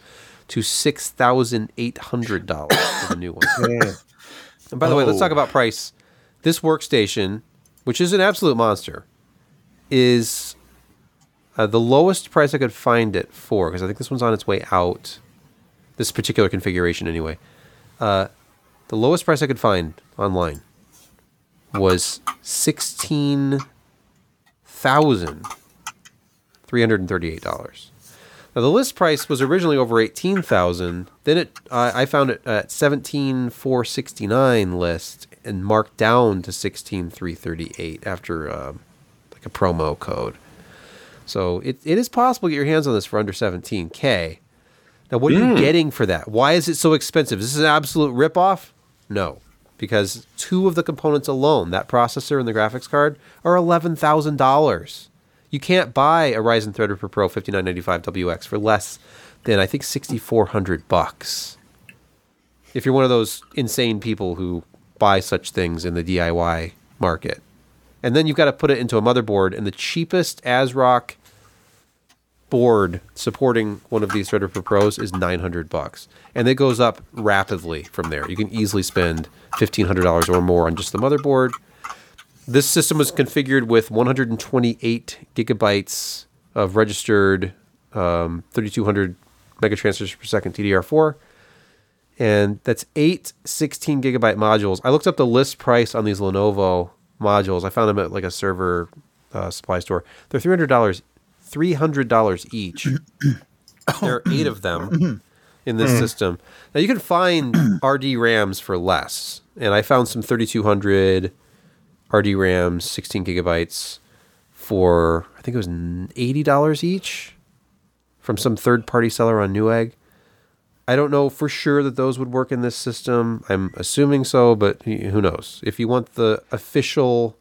to six thousand eight hundred dollars for the new one. And by the way, let's Oh. talk about price. This workstation, which is an absolute monster, is uh, the lowest price I could find it for because I think this one's on its way out. This particular configuration, anyway. Uh, the lowest price I could find online was sixteen thousand three hundred and thirty-eight dollars. Now the list price was originally over eighteen thousand. Then it, I I found it at seventeen four sixty-nine list and marked down to sixteen three thirty-eight after um, like a promo code. So it, it is possible to get your hands on this for under seventeen k. Now, what are you getting for that? Why is it so expensive? Is this an absolute ripoff? No, because two of the components alone, that processor and the graphics card, are eleven thousand dollars. You can't buy a Ryzen Threadripper Pro 5995 WX for less than I think 6400 bucks. If you're one of those insane people who buy such things in the DIY market. And then you've got to put it into a motherboard and the cheapest ASRock board supporting one of these Threadripper Pros is 900 bucks. And it goes up rapidly from there. You can easily spend $1500 or more on just the motherboard. This system was configured with 128 gigabytes of registered um, 3200 megatransfers per second DDR4. And that's eight 16 gigabyte modules. I looked up the list price on these Lenovo modules. I found them at like a server uh, supply store. They're $300, $300 each. there are eight of them in this mm. system. Now you can find RDIMMs for less. And I found some 3200 RDIMMs, 16 gigabytes for I think it was eighty dollars each from some third party seller on Newegg. I don't know for sure that those would work in this system. I'm assuming so, but who knows? If you want the official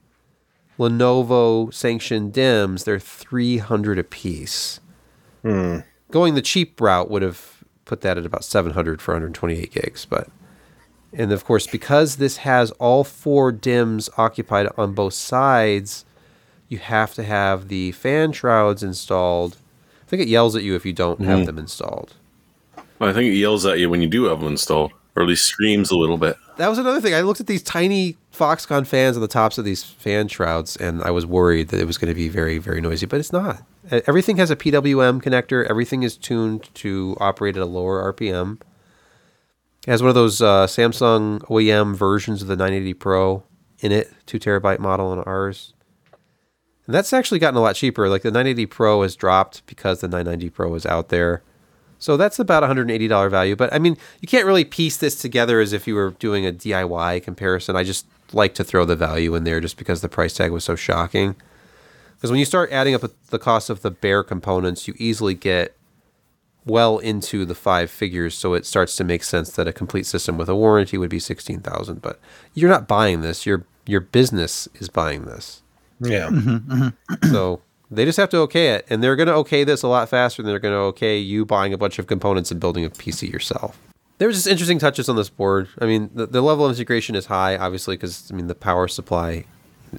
Lenovo sanctioned DIMMs, they're 300 a piece. Hmm. Going the cheap route would have put that at about 700 for 128 gigs, but and of course, because this has all four DIMMs occupied on both sides, you have to have the fan shrouds installed. I think it yells at you if you don't have hmm. them installed. I think it yells at you when you do have them installed, or at least screams a little bit. That was another thing. I looked at these tiny Foxconn fans on the tops of these fan shrouds, and I was worried that it was going to be very, very noisy, but it's not. Everything has a PWM connector. Everything is tuned to operate at a lower RPM. It has one of those uh, Samsung OEM versions of the 980 Pro in it, two terabyte model on ours. And that's actually gotten a lot cheaper. Like the 980 Pro has dropped because the 990 Pro is out there. So that's about $180 value. But I mean, you can't really piece this together as if you were doing a DIY comparison. I just like to throw the value in there just because the price tag was so shocking. Because when you start adding up the cost of the bare components, you easily get well into the five figures. So it starts to make sense that a complete system with a warranty would be 16000 But you're not buying this. Your, your business is buying this. Yeah. Mm-hmm, mm-hmm. So they just have to okay it, and they're going to okay this a lot faster than they're going to okay you buying a bunch of components and building a PC yourself. There was just interesting touches on this board. I mean, the, the level of integration is high, obviously, because I mean the power supply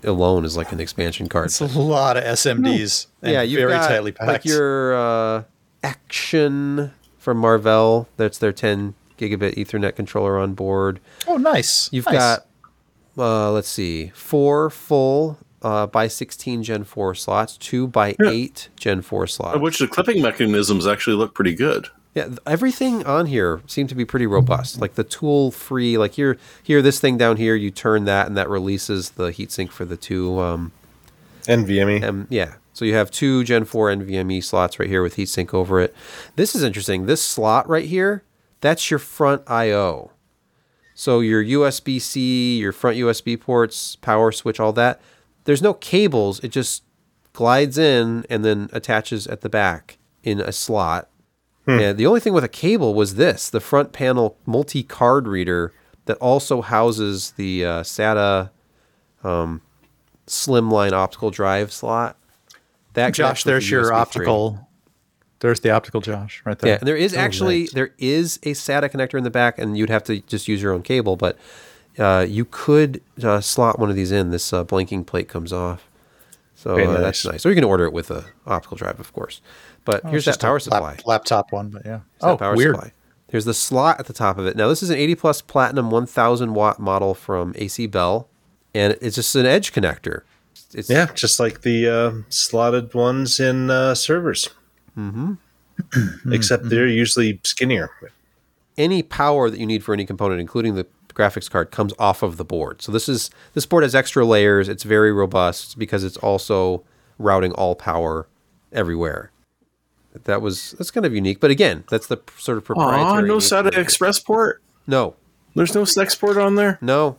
alone is like an expansion card. It's a lot of SMDs. And yeah, you've very got tightly packed. like your uh, AQtion from Marvell. That's their 10 gigabit Ethernet controller on board. oh, nice. You've Nice. got, uh, let's see, four full uh, by 16 Gen 4 slots, two by 8 Gen 4 slots. Which the clipping mechanisms actually look pretty good. Yeah, everything on here seemed to be pretty robust. Like the tool free, like here, here, this thing down here, you turn that and that releases the heatsink for the two. Um, NVMe. um, yeah, so you have two Gen 4 NVMe slots right here with heatsink over it. This is interesting. This slot right here, that's your front I/O. So your USB C, your front USB ports, power switch, all that. There's no cables. It just glides in and then attaches at the back in a slot. And the only thing with a cable was this: the front panel multi-card reader that also houses the uh, SATA um, slimline optical drive slot. That Josh, there's the your USB 3. optical. There's the optical Josh right there. Yeah, and there is actually nice. there is a SATA connector in the back, and you'd have to just use your own cable. But uh, you could uh, slot one of these in. This uh, blinking plate comes off. So Very uh, that's nice. nice. Or you can order it with a optical drive, of course. But Oh, here's that just a power lap- supply. laptop one, but yeah. It's that Oh, power weird. supply. Here's the slot at the top of it. Now this is an 80 plus platinum 1000 watt model from AcBel, and it's just an edge connector. It's Yeah, just like the uh, slotted ones in uh, servers. Mm-hmm. Except they're usually skinnier. any power that you need for any component, including the graphics card, comes off of the board. So this is this board has extra layers. It's very robust because it's also routing all power everywhere. That was that's kind of unique, but again, that's the sort of Aw, proprietary. no SATA. Express port. No, There's no sex port on there. no,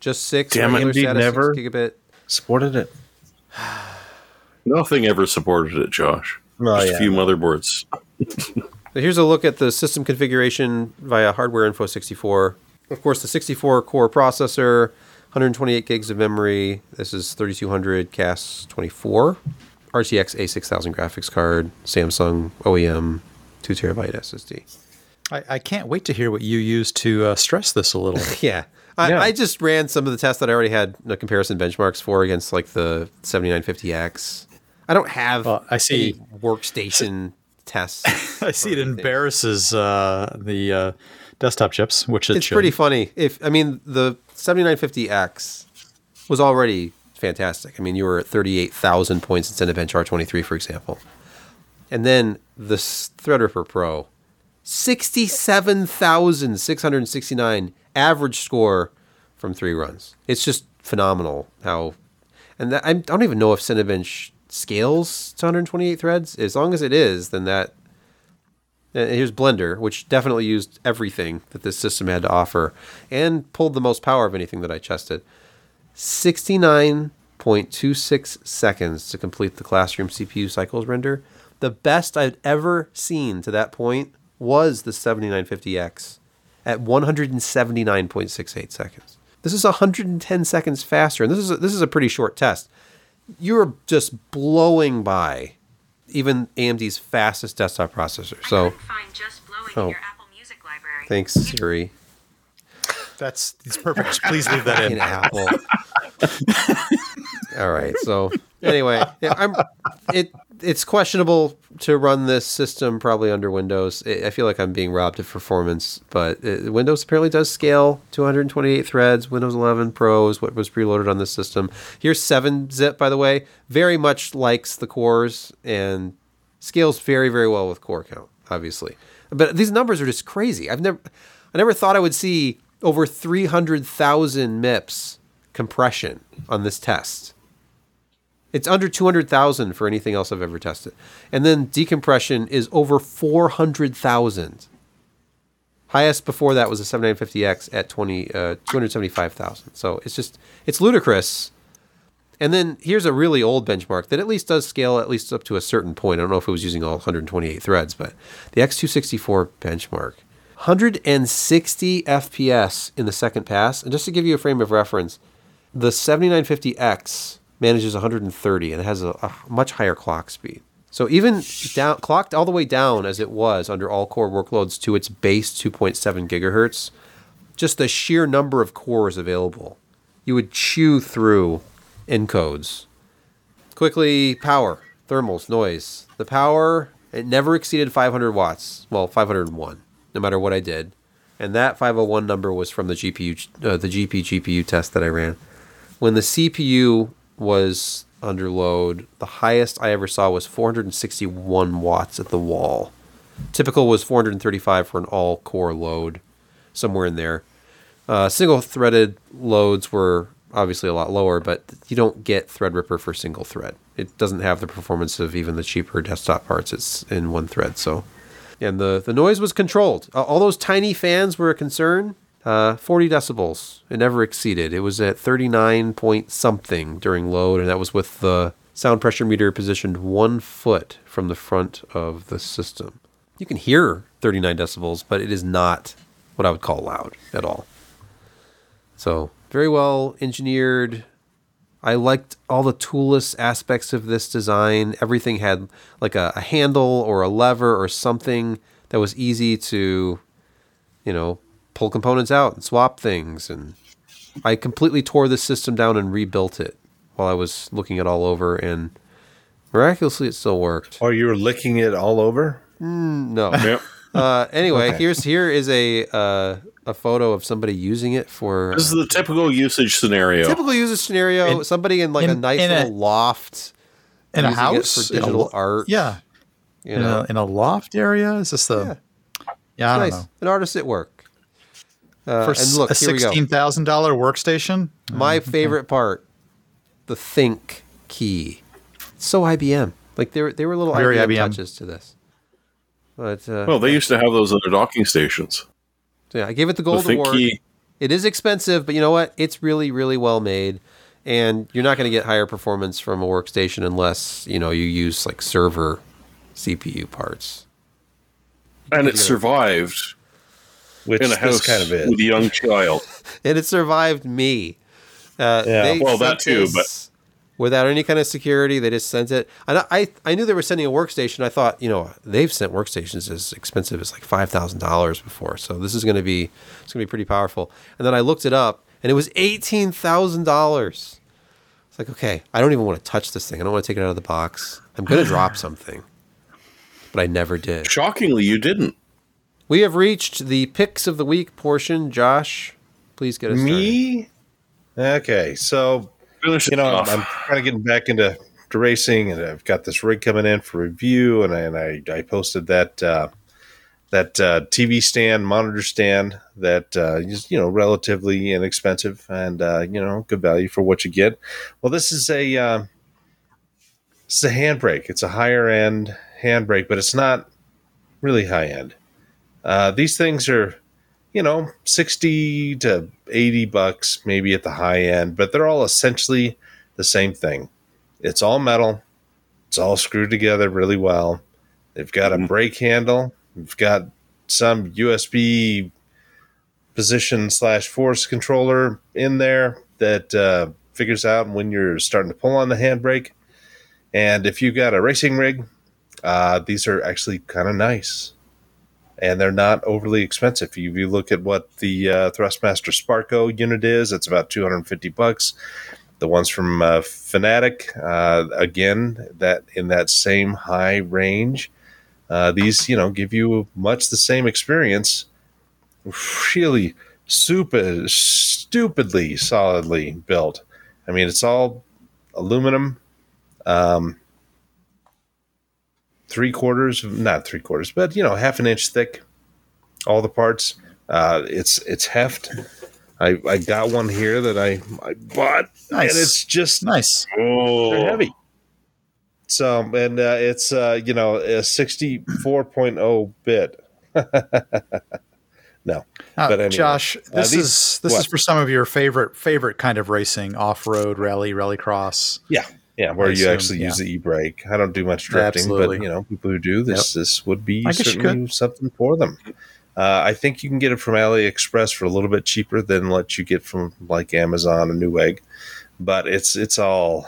just six. Damn it, SATA, never. six gigabit. Supported it. Nothing ever supported it, Josh. Oh, Just yeah. a few motherboards. So here's a look at the system configuration via Hardware Info 64. Of course, the 64 core processor, 128 gigs of memory. This is 3200 CAS 24, RTX A6000 graphics card, Samsung OEM, two terabyte SSD. I, I can't wait to hear what you use to uh, stress this a little. Yeah. I, Yeah. I just ran some of the tests that I already had the comparison benchmarks for against like the 7950X. I don't have Well, I see- workstation tests. I see it embarrasses uh, the uh, desktop chips, which it it's should. pretty funny. If I mean the 7950X was already fantastic. I mean you were at 38,000 points in Cinebench R23 for example. And then the Threadripper Pro 67,669 average score from 3 runs. It's just phenomenal how and that, I don't even know if Cinebench scales to 128 threads. As long as it is, then that Uh, here's Blender, which definitely used everything that this system had to offer and pulled the most power of anything that I tested. 69.26 seconds to complete the classroom CPU cycles render. The best I'd ever seen to that point was the 7950X at 179.68 seconds. This is 110 seconds faster, and this is a, this is a pretty short test. You're just blowing by even AMD's fastest desktop processor. So find just blowing Oh. your Apple Music library. thanks, Siri. That's it's perfect. Please leave that in in. Apple. All right. So anyway, I'm it. It's questionable to run this system probably under Windows. I feel like I'm being robbed of performance, but uh Windows apparently does scale to 128 threads. Windows 11 Pro is what was preloaded on this system. Here's 7-zip, by the way. Very much likes the cores and scales very, very well with core count, obviously. But these numbers are just crazy. I've never, I never thought I would see over 300,000 MIPS compression on this test. It's under 200,000 for anything else I've ever tested. And then decompression is over 400,000. Highest before that was a 7950X at 20, uh, 275,000. So it's just, it's ludicrous. And then here's a really old benchmark that at least does scale at least up to a certain point. I don't know if it was using all 128 threads, but the X264 benchmark. 160 FPS in the second pass. And just to give you a frame of reference, the 7950X manages 130 and it has a, a much higher clock speed. So even down, clocked all the way down as it was under all core workloads to its base 2.7 gigahertz, just the sheer number of cores available, you would chew through encodes. Quickly, power, thermals, noise. The power, it never exceeded 500 watts. Well, 501, no matter what I did. And that 501 number was from the GPU, uh, the GP GPU test that I ran. When the CPU was under load, the highest I ever saw was 461 watts at the wall. Typical was 435 for an all core load, somewhere in there. Uh, single threaded loads were obviously a lot lower, but you don't get Threadripper for single thread. It doesn't have the performance of even the cheaper desktop parts. It's in one thread. So, and the the noise was controlled. All those tiny fans were a concern. Uh, 40 decibels. It never exceeded. It was at 39 point something during load, and that was with the sound pressure meter positioned one foot from the front of the system. You can hear 39 decibels, but it is not what I would call loud at all. So, very well engineered. I liked all the toolless aspects of this design. Everything had like a, a handle or a lever or something that was easy to, you know, pull components out and swap things. And I completely tore the system down and rebuilt it while I was looking it all over, and miraculously, it still worked. Or you were licking it all over? No. Yep. Uh, anyway, Okay. here's here is a uh, a photo of somebody using it for This is the typical usage scenario. typical usage scenario. In- somebody in like a nice in a- little loft In a house, for In a digital art. Yeah, you in know, a in a loft area. Is this the? Yeah, I don't nice. know. An artist at work. Uh, For and look, a here we go. sixteen thousand dollar workstation. My favorite part, the think key. It's so IBM. Like there, there were little Very IBM, IBM. touches to this. But uh, Well, they used to have those at the docking stations. so yeah, I gave it the The gold Think award. Key. It is expensive, but you know what? It's really, really well made, and you're not going to get higher performance from a workstation unless you know you use like server CPU parts. And it survived Which in a house kind of with is. a young child. and it survived me. Uh, Yeah. they Well, that too, this without any kind of security, they just sent it. And I, I, I knew they were sending a workstation. I thought, you know, they've sent workstations as expensive as like five thousand dollars before, so this is going to be it's going to be pretty powerful. And then I looked it up, and it was eighteen thousand dollars. It's like, okay, I don't even want to touch this thing. I don't want to take it out of the box. I'm going to drop something, but I never did. Shockingly, you didn't. We have reached the picks of the week portion. Josh, please get us started. Me? Okay, so Finish you know, I'm, off. I'm kind of getting back into to racing, and I've got this rig coming in for review, and I, and I, I posted that uh, that uh, TV stand, monitor stand that uh, is you know relatively inexpensive and uh, you know good value for what you get. Well, this is a uh, this is a handbrake. It's a higher end handbrake, but it's not really high end. Uh, these things are you know, 60 to 80 bucks maybe at the high end, but they're all essentially the same thing. It's all metal. It's all screwed together really well. They've got a Mhm. brake handle. They've got some USB position slash force controller in there that uh, figures out when you're starting to pull on the handbrake. And if you've got a racing rig, uh, these are actually kind of nice and they're not overly expensive. If you look at what the uh, Thrustmaster Sparco unit is, it's about 250 bucks. The ones from uh, Fanatec, uh, again, that in that same high range. Uh, these, you know, give you much the same experience. Really, super, stupidly solidly built. I mean, it's all aluminum. Um, three quarters, not three quarters, but you know, half an inch thick. All the parts. Uh, it's it's heft. I, I got one here that I, I bought, Nice. and it's just Nice. oh, they're heavy. So and uh, it's uh, you know a sixty four oh bit. no, Uh, But anyway, Josh, this these- is this what? is for some of your favorite favorite kind of racing: off-road, rally, rallycross. yeah, yeah, where you actually yeah. use the e brake. I don't do much drifting, Absolutely. but you know people who do this, this would be I guess you certainly something for them. Uh, I think you can get it from AliExpress for a little bit cheaper than what you get from like Amazon or Newegg, but it's it's all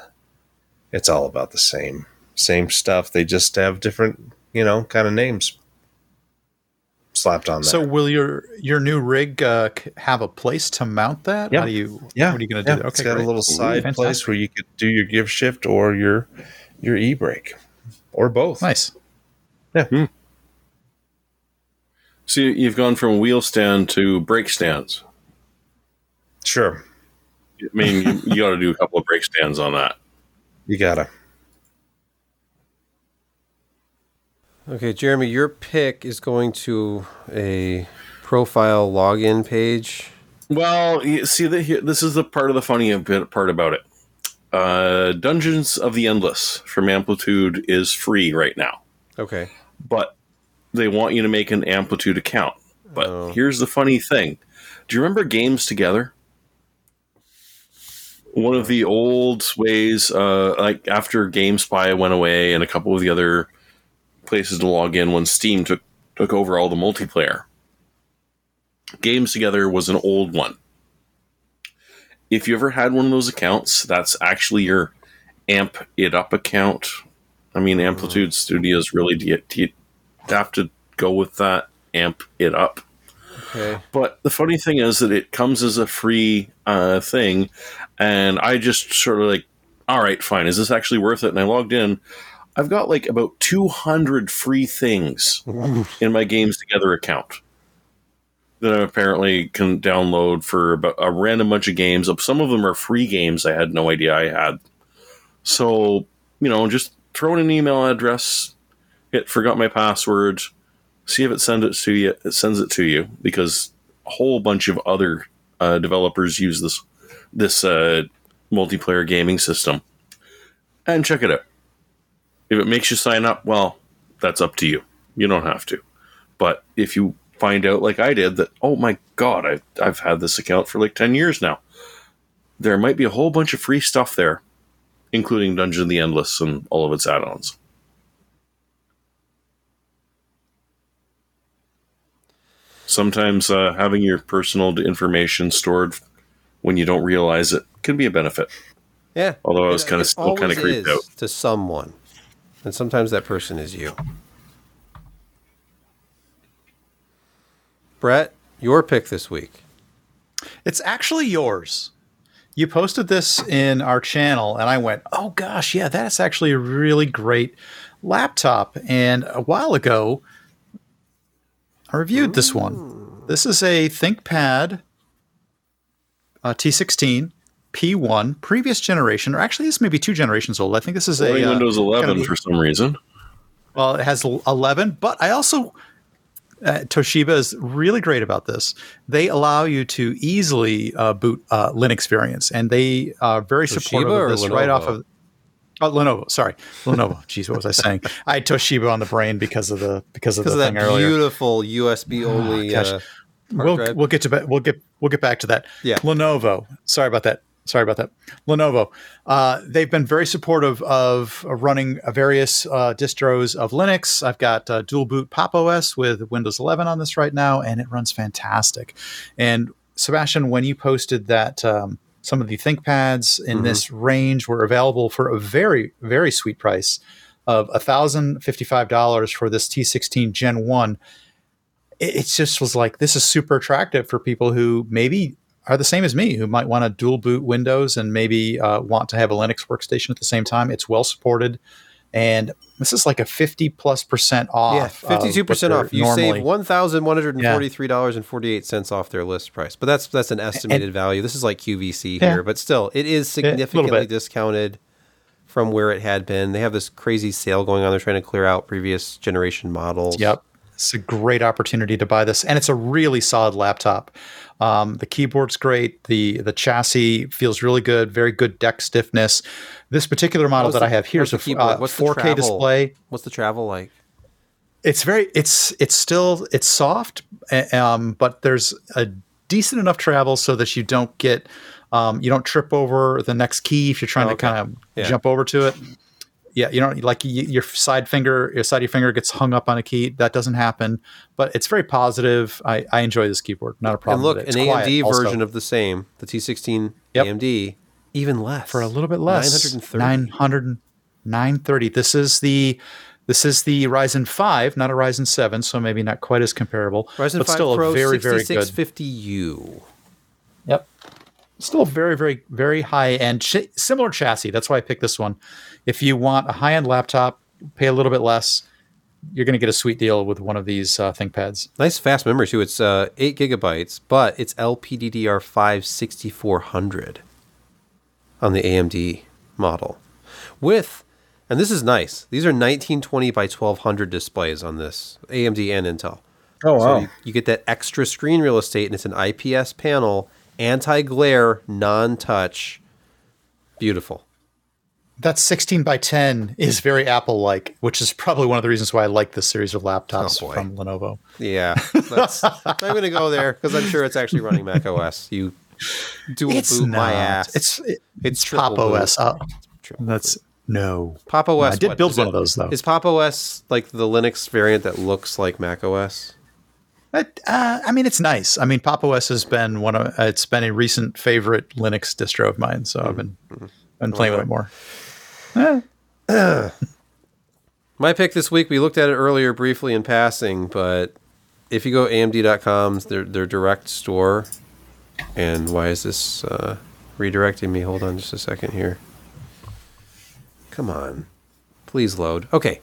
it's all about the same same stuff. They just have different you know kind of names slapped on there. So, will your your new rig uh, have a place to mount that? Yeah. How do you? yeah, What are you going to yeah, do? it's Okay, got great. a little side fantastic. place where you could do your give shift or your your e brake or both. Nice. Yeah. So you- you've gone from wheel stand to brake stands. Sure, I mean, you, you got to do a couple of brake stands on that. you gotta. Okay, Jeremy, your pick is going to a profile login page. Well, you see, the, here- this is the part of the funny bit part about it. Uh, Dungeons of the Endless from Amplitude is free right now, Okay. but they want you to make an Amplitude account. But Oh. here's the funny thing: Do you remember Games2Gether? One of the old ways, uh, like after GameSpy went away, and a couple of the other places to log in when Steam took took over all the multiplayer. Games2Gether was an old one. If you ever had one of those accounts, that's actually your Amp It Up account. I mean, Amplitude Studios really do you, do you have to go with that Amp It Up. Okay. But the funny thing is that it comes as a free uh, thing, and I just sort of like, all right, fine. Is this actually worth it? And I logged in. I've got like about 200 free things in my Games2Gether account that I apparently can download for about a random bunch of games. Some of them are free games I had no idea I had. So, you know, just throw in an email address, hit forgot my password, see if it sends it to you. It sends it to you because a whole bunch of other uh, developers use this this uh, multiplayer gaming system, and check it out. If it makes you sign up, well, that's up to you. You don't have to. But if you find out, like I did, that oh my god, I've I've had this account for like ten years now, there might be a whole bunch of free stuff there, including Dungeon of the Endless and all of its add-ons. Sometimes uh, having your personal information stored when you don't realize it can be a benefit. Yeah. Although I was kind of still kind of creeped out. to someone, and sometimes that person is you. Brett, your pick this week. It's actually yours. You posted this in our channel, and I went, "Oh gosh, yeah, that's actually a really great laptop." And a while ago, I reviewed this one. This is a ThinkPad uh, T16 P1, previous generation, or actually, this may be two generations old. I think this is a Running uh, Windows kind 11 of- for some reason. well, it has 11, but I also uh, Toshiba is really great about this. They allow you to easily uh, boot uh, Linux variants, and they are very supportive Toshiba or of this right off of. Oh, Lenovo. Sorry, Lenovo. Jeez, what was I saying? I had Toshiba on the brain because of the because of the of thing that earlier. beautiful USB only. gosh. uh, we'll drive. we'll get to we'll get we'll get back to that. Yeah. Lenovo. Sorry about that. Sorry about that. Lenovo. Uh, they've been very supportive of running various uh, distros of Linux. I've got uh, dual boot Pop OS with Windows 11 on this right now, and it runs fantastic. And Sebastian, when you posted that um, some of the ThinkPads in this range were available for a very very sweet price of $1,055 for this T16 Gen 1 it, it just was like this is super attractive for people who maybe are the same as me who might want to dual boot windows and maybe uh, want to have a linux workstation at the same time it's well supported and this is like a 50 plus percent off Yeah, fifty-two what percent off. You normally- save one thousand one hundred and forty-three dollars and forty-eight cents off their list price. But that's that's an estimated value. This is like QVC Yeah. here, but still, it is significantly bit. discounted from where it had been. They have this crazy sale going on. They're trying to clear out previous generation models. Yep. It's a great opportunity to buy this, and it's a really solid laptop. Um, the keyboard's great. the The chassis feels really good. Very good deck stiffness. This particular model that the- I have here is a the f- keyboard? uh, 4K travel? display. What's the travel like? It's very. It's it's still it's soft, uh, um, but there's a decent enough travel so that you don't get um, you don't trip over the next key if you're trying Oh, to kind of Yeah. jump over to it. Yeah, you know, like y your side finger, your side of your finger gets hung up on a key. That doesn't happen, but it's very positive. I, I enjoy this keyboard. Not a problem. And look, it. an AMD also. version of the same, the T16 Yep. AMD, even less for a little bit less 930. 900 930 this is the this is the Ryzen 5 not a Ryzen 7 so maybe not quite as comparable Ryzen but 5 still Pro a very very good 6650U. Yep. Still very, very, very high end, ch- similar chassis. That's why I picked this one. If you want a high end laptop, pay a little bit less. You're going to get a sweet deal with one of these uh, ThinkPads. Nice fast memory too. It's uh, eight gigabytes, but it's LPDDR5 6400 on the AMD model. With, and this is nice. These are 1920 by 1200 displays on this AMD and Intel. Oh So wow! you, you get that extra screen real estate, and it's an IPS panel, anti-glare, non-touch. Beautiful. That 16 by 10 is very Apple like, which is probably one of the reasons why I like this series of laptops Oh, from Lenovo. Yeah, I'm going to go there because I'm sure it's actually running Mac OS. You dual It's boot not. my ass. It's it, It's it's Pop. OS. Uh, that's no. Pop OS. I did what? build Is one it- of those, though. Is Pop OS like the Linux variant that looks like Mac OS? But, uh, I mean, it's nice. I mean, Pop OS has been one of it's been a recent favorite Linux distro of mine, so I've been been playing with it more. My pick this week, we looked at it earlier briefly in passing, but if you go AMD.com, their their direct store, and why is this uh, redirecting me? Hold on just a second here. Come on, please load. Okay,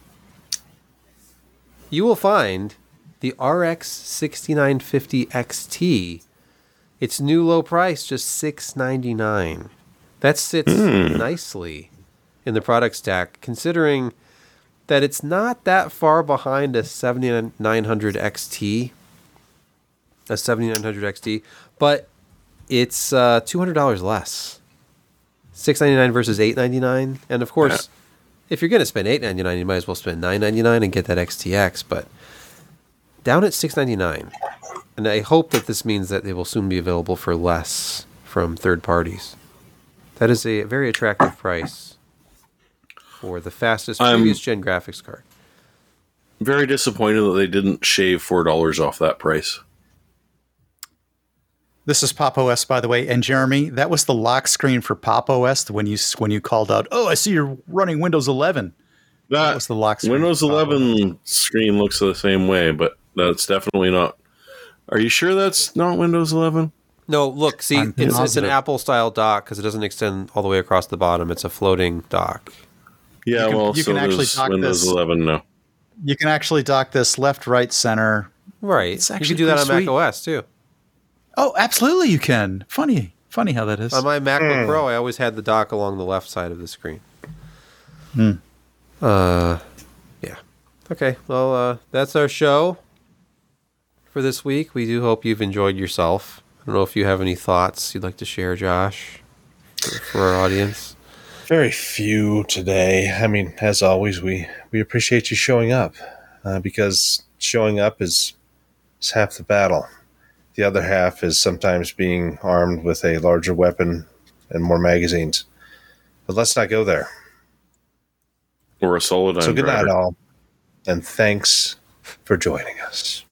you will find the RX 6950 XT. Its new low price, just six ninety nine. That sits nicely in the product stack, considering that it's not that far behind a 7900 XT, a 7900 XT, but it's uh, $200 less. 699 versus 899 and of course if you're going to spend 899 you might as well spend 999 and get that XTX but down at 699 and I hope that this means that they will soon be available for less from third parties. That is a very attractive price for the fastest I'm- previous gen graphics card. Very disappointed that they didn't shave four dollars off that price. This is Pop OS, by the way, and Jeremy. That was the lock screen for Pop OS when you when you called out. Oh, I see you're running Windows 11. That That was the lock screen. Windows for Pop OS. 11 screen looks the same way, but that's definitely not. Are you sure that's not Windows 11? No, look, see, it's, it's an. Apple style dock because it doesn't extend all the way across the bottom. It's a floating dock. Yeah, can- well, you so can actually there's dock Windows this- 11 now. You can actually dock this left, right, center. Right. It's you actually can do that on pretty Mac. OS too. Oh, absolutely, you can. Funny, funny how that is. On my MacBook Pro, I always had the dock along the left side of the screen. Hmm. Uh, yeah. Okay. Well, uh, that's our show for this week. We do hope you've enjoyed yourself. I don't know if you have any thoughts you'd like to share, Josh, for, for our audience. Very few today. I mean, as always, we we appreciate you showing up uh, because showing up is is half the battle. The other half is sometimes being armed with a larger weapon and more magazines. But let's not go there. Or a solid So good night, all, and thanks for joining us.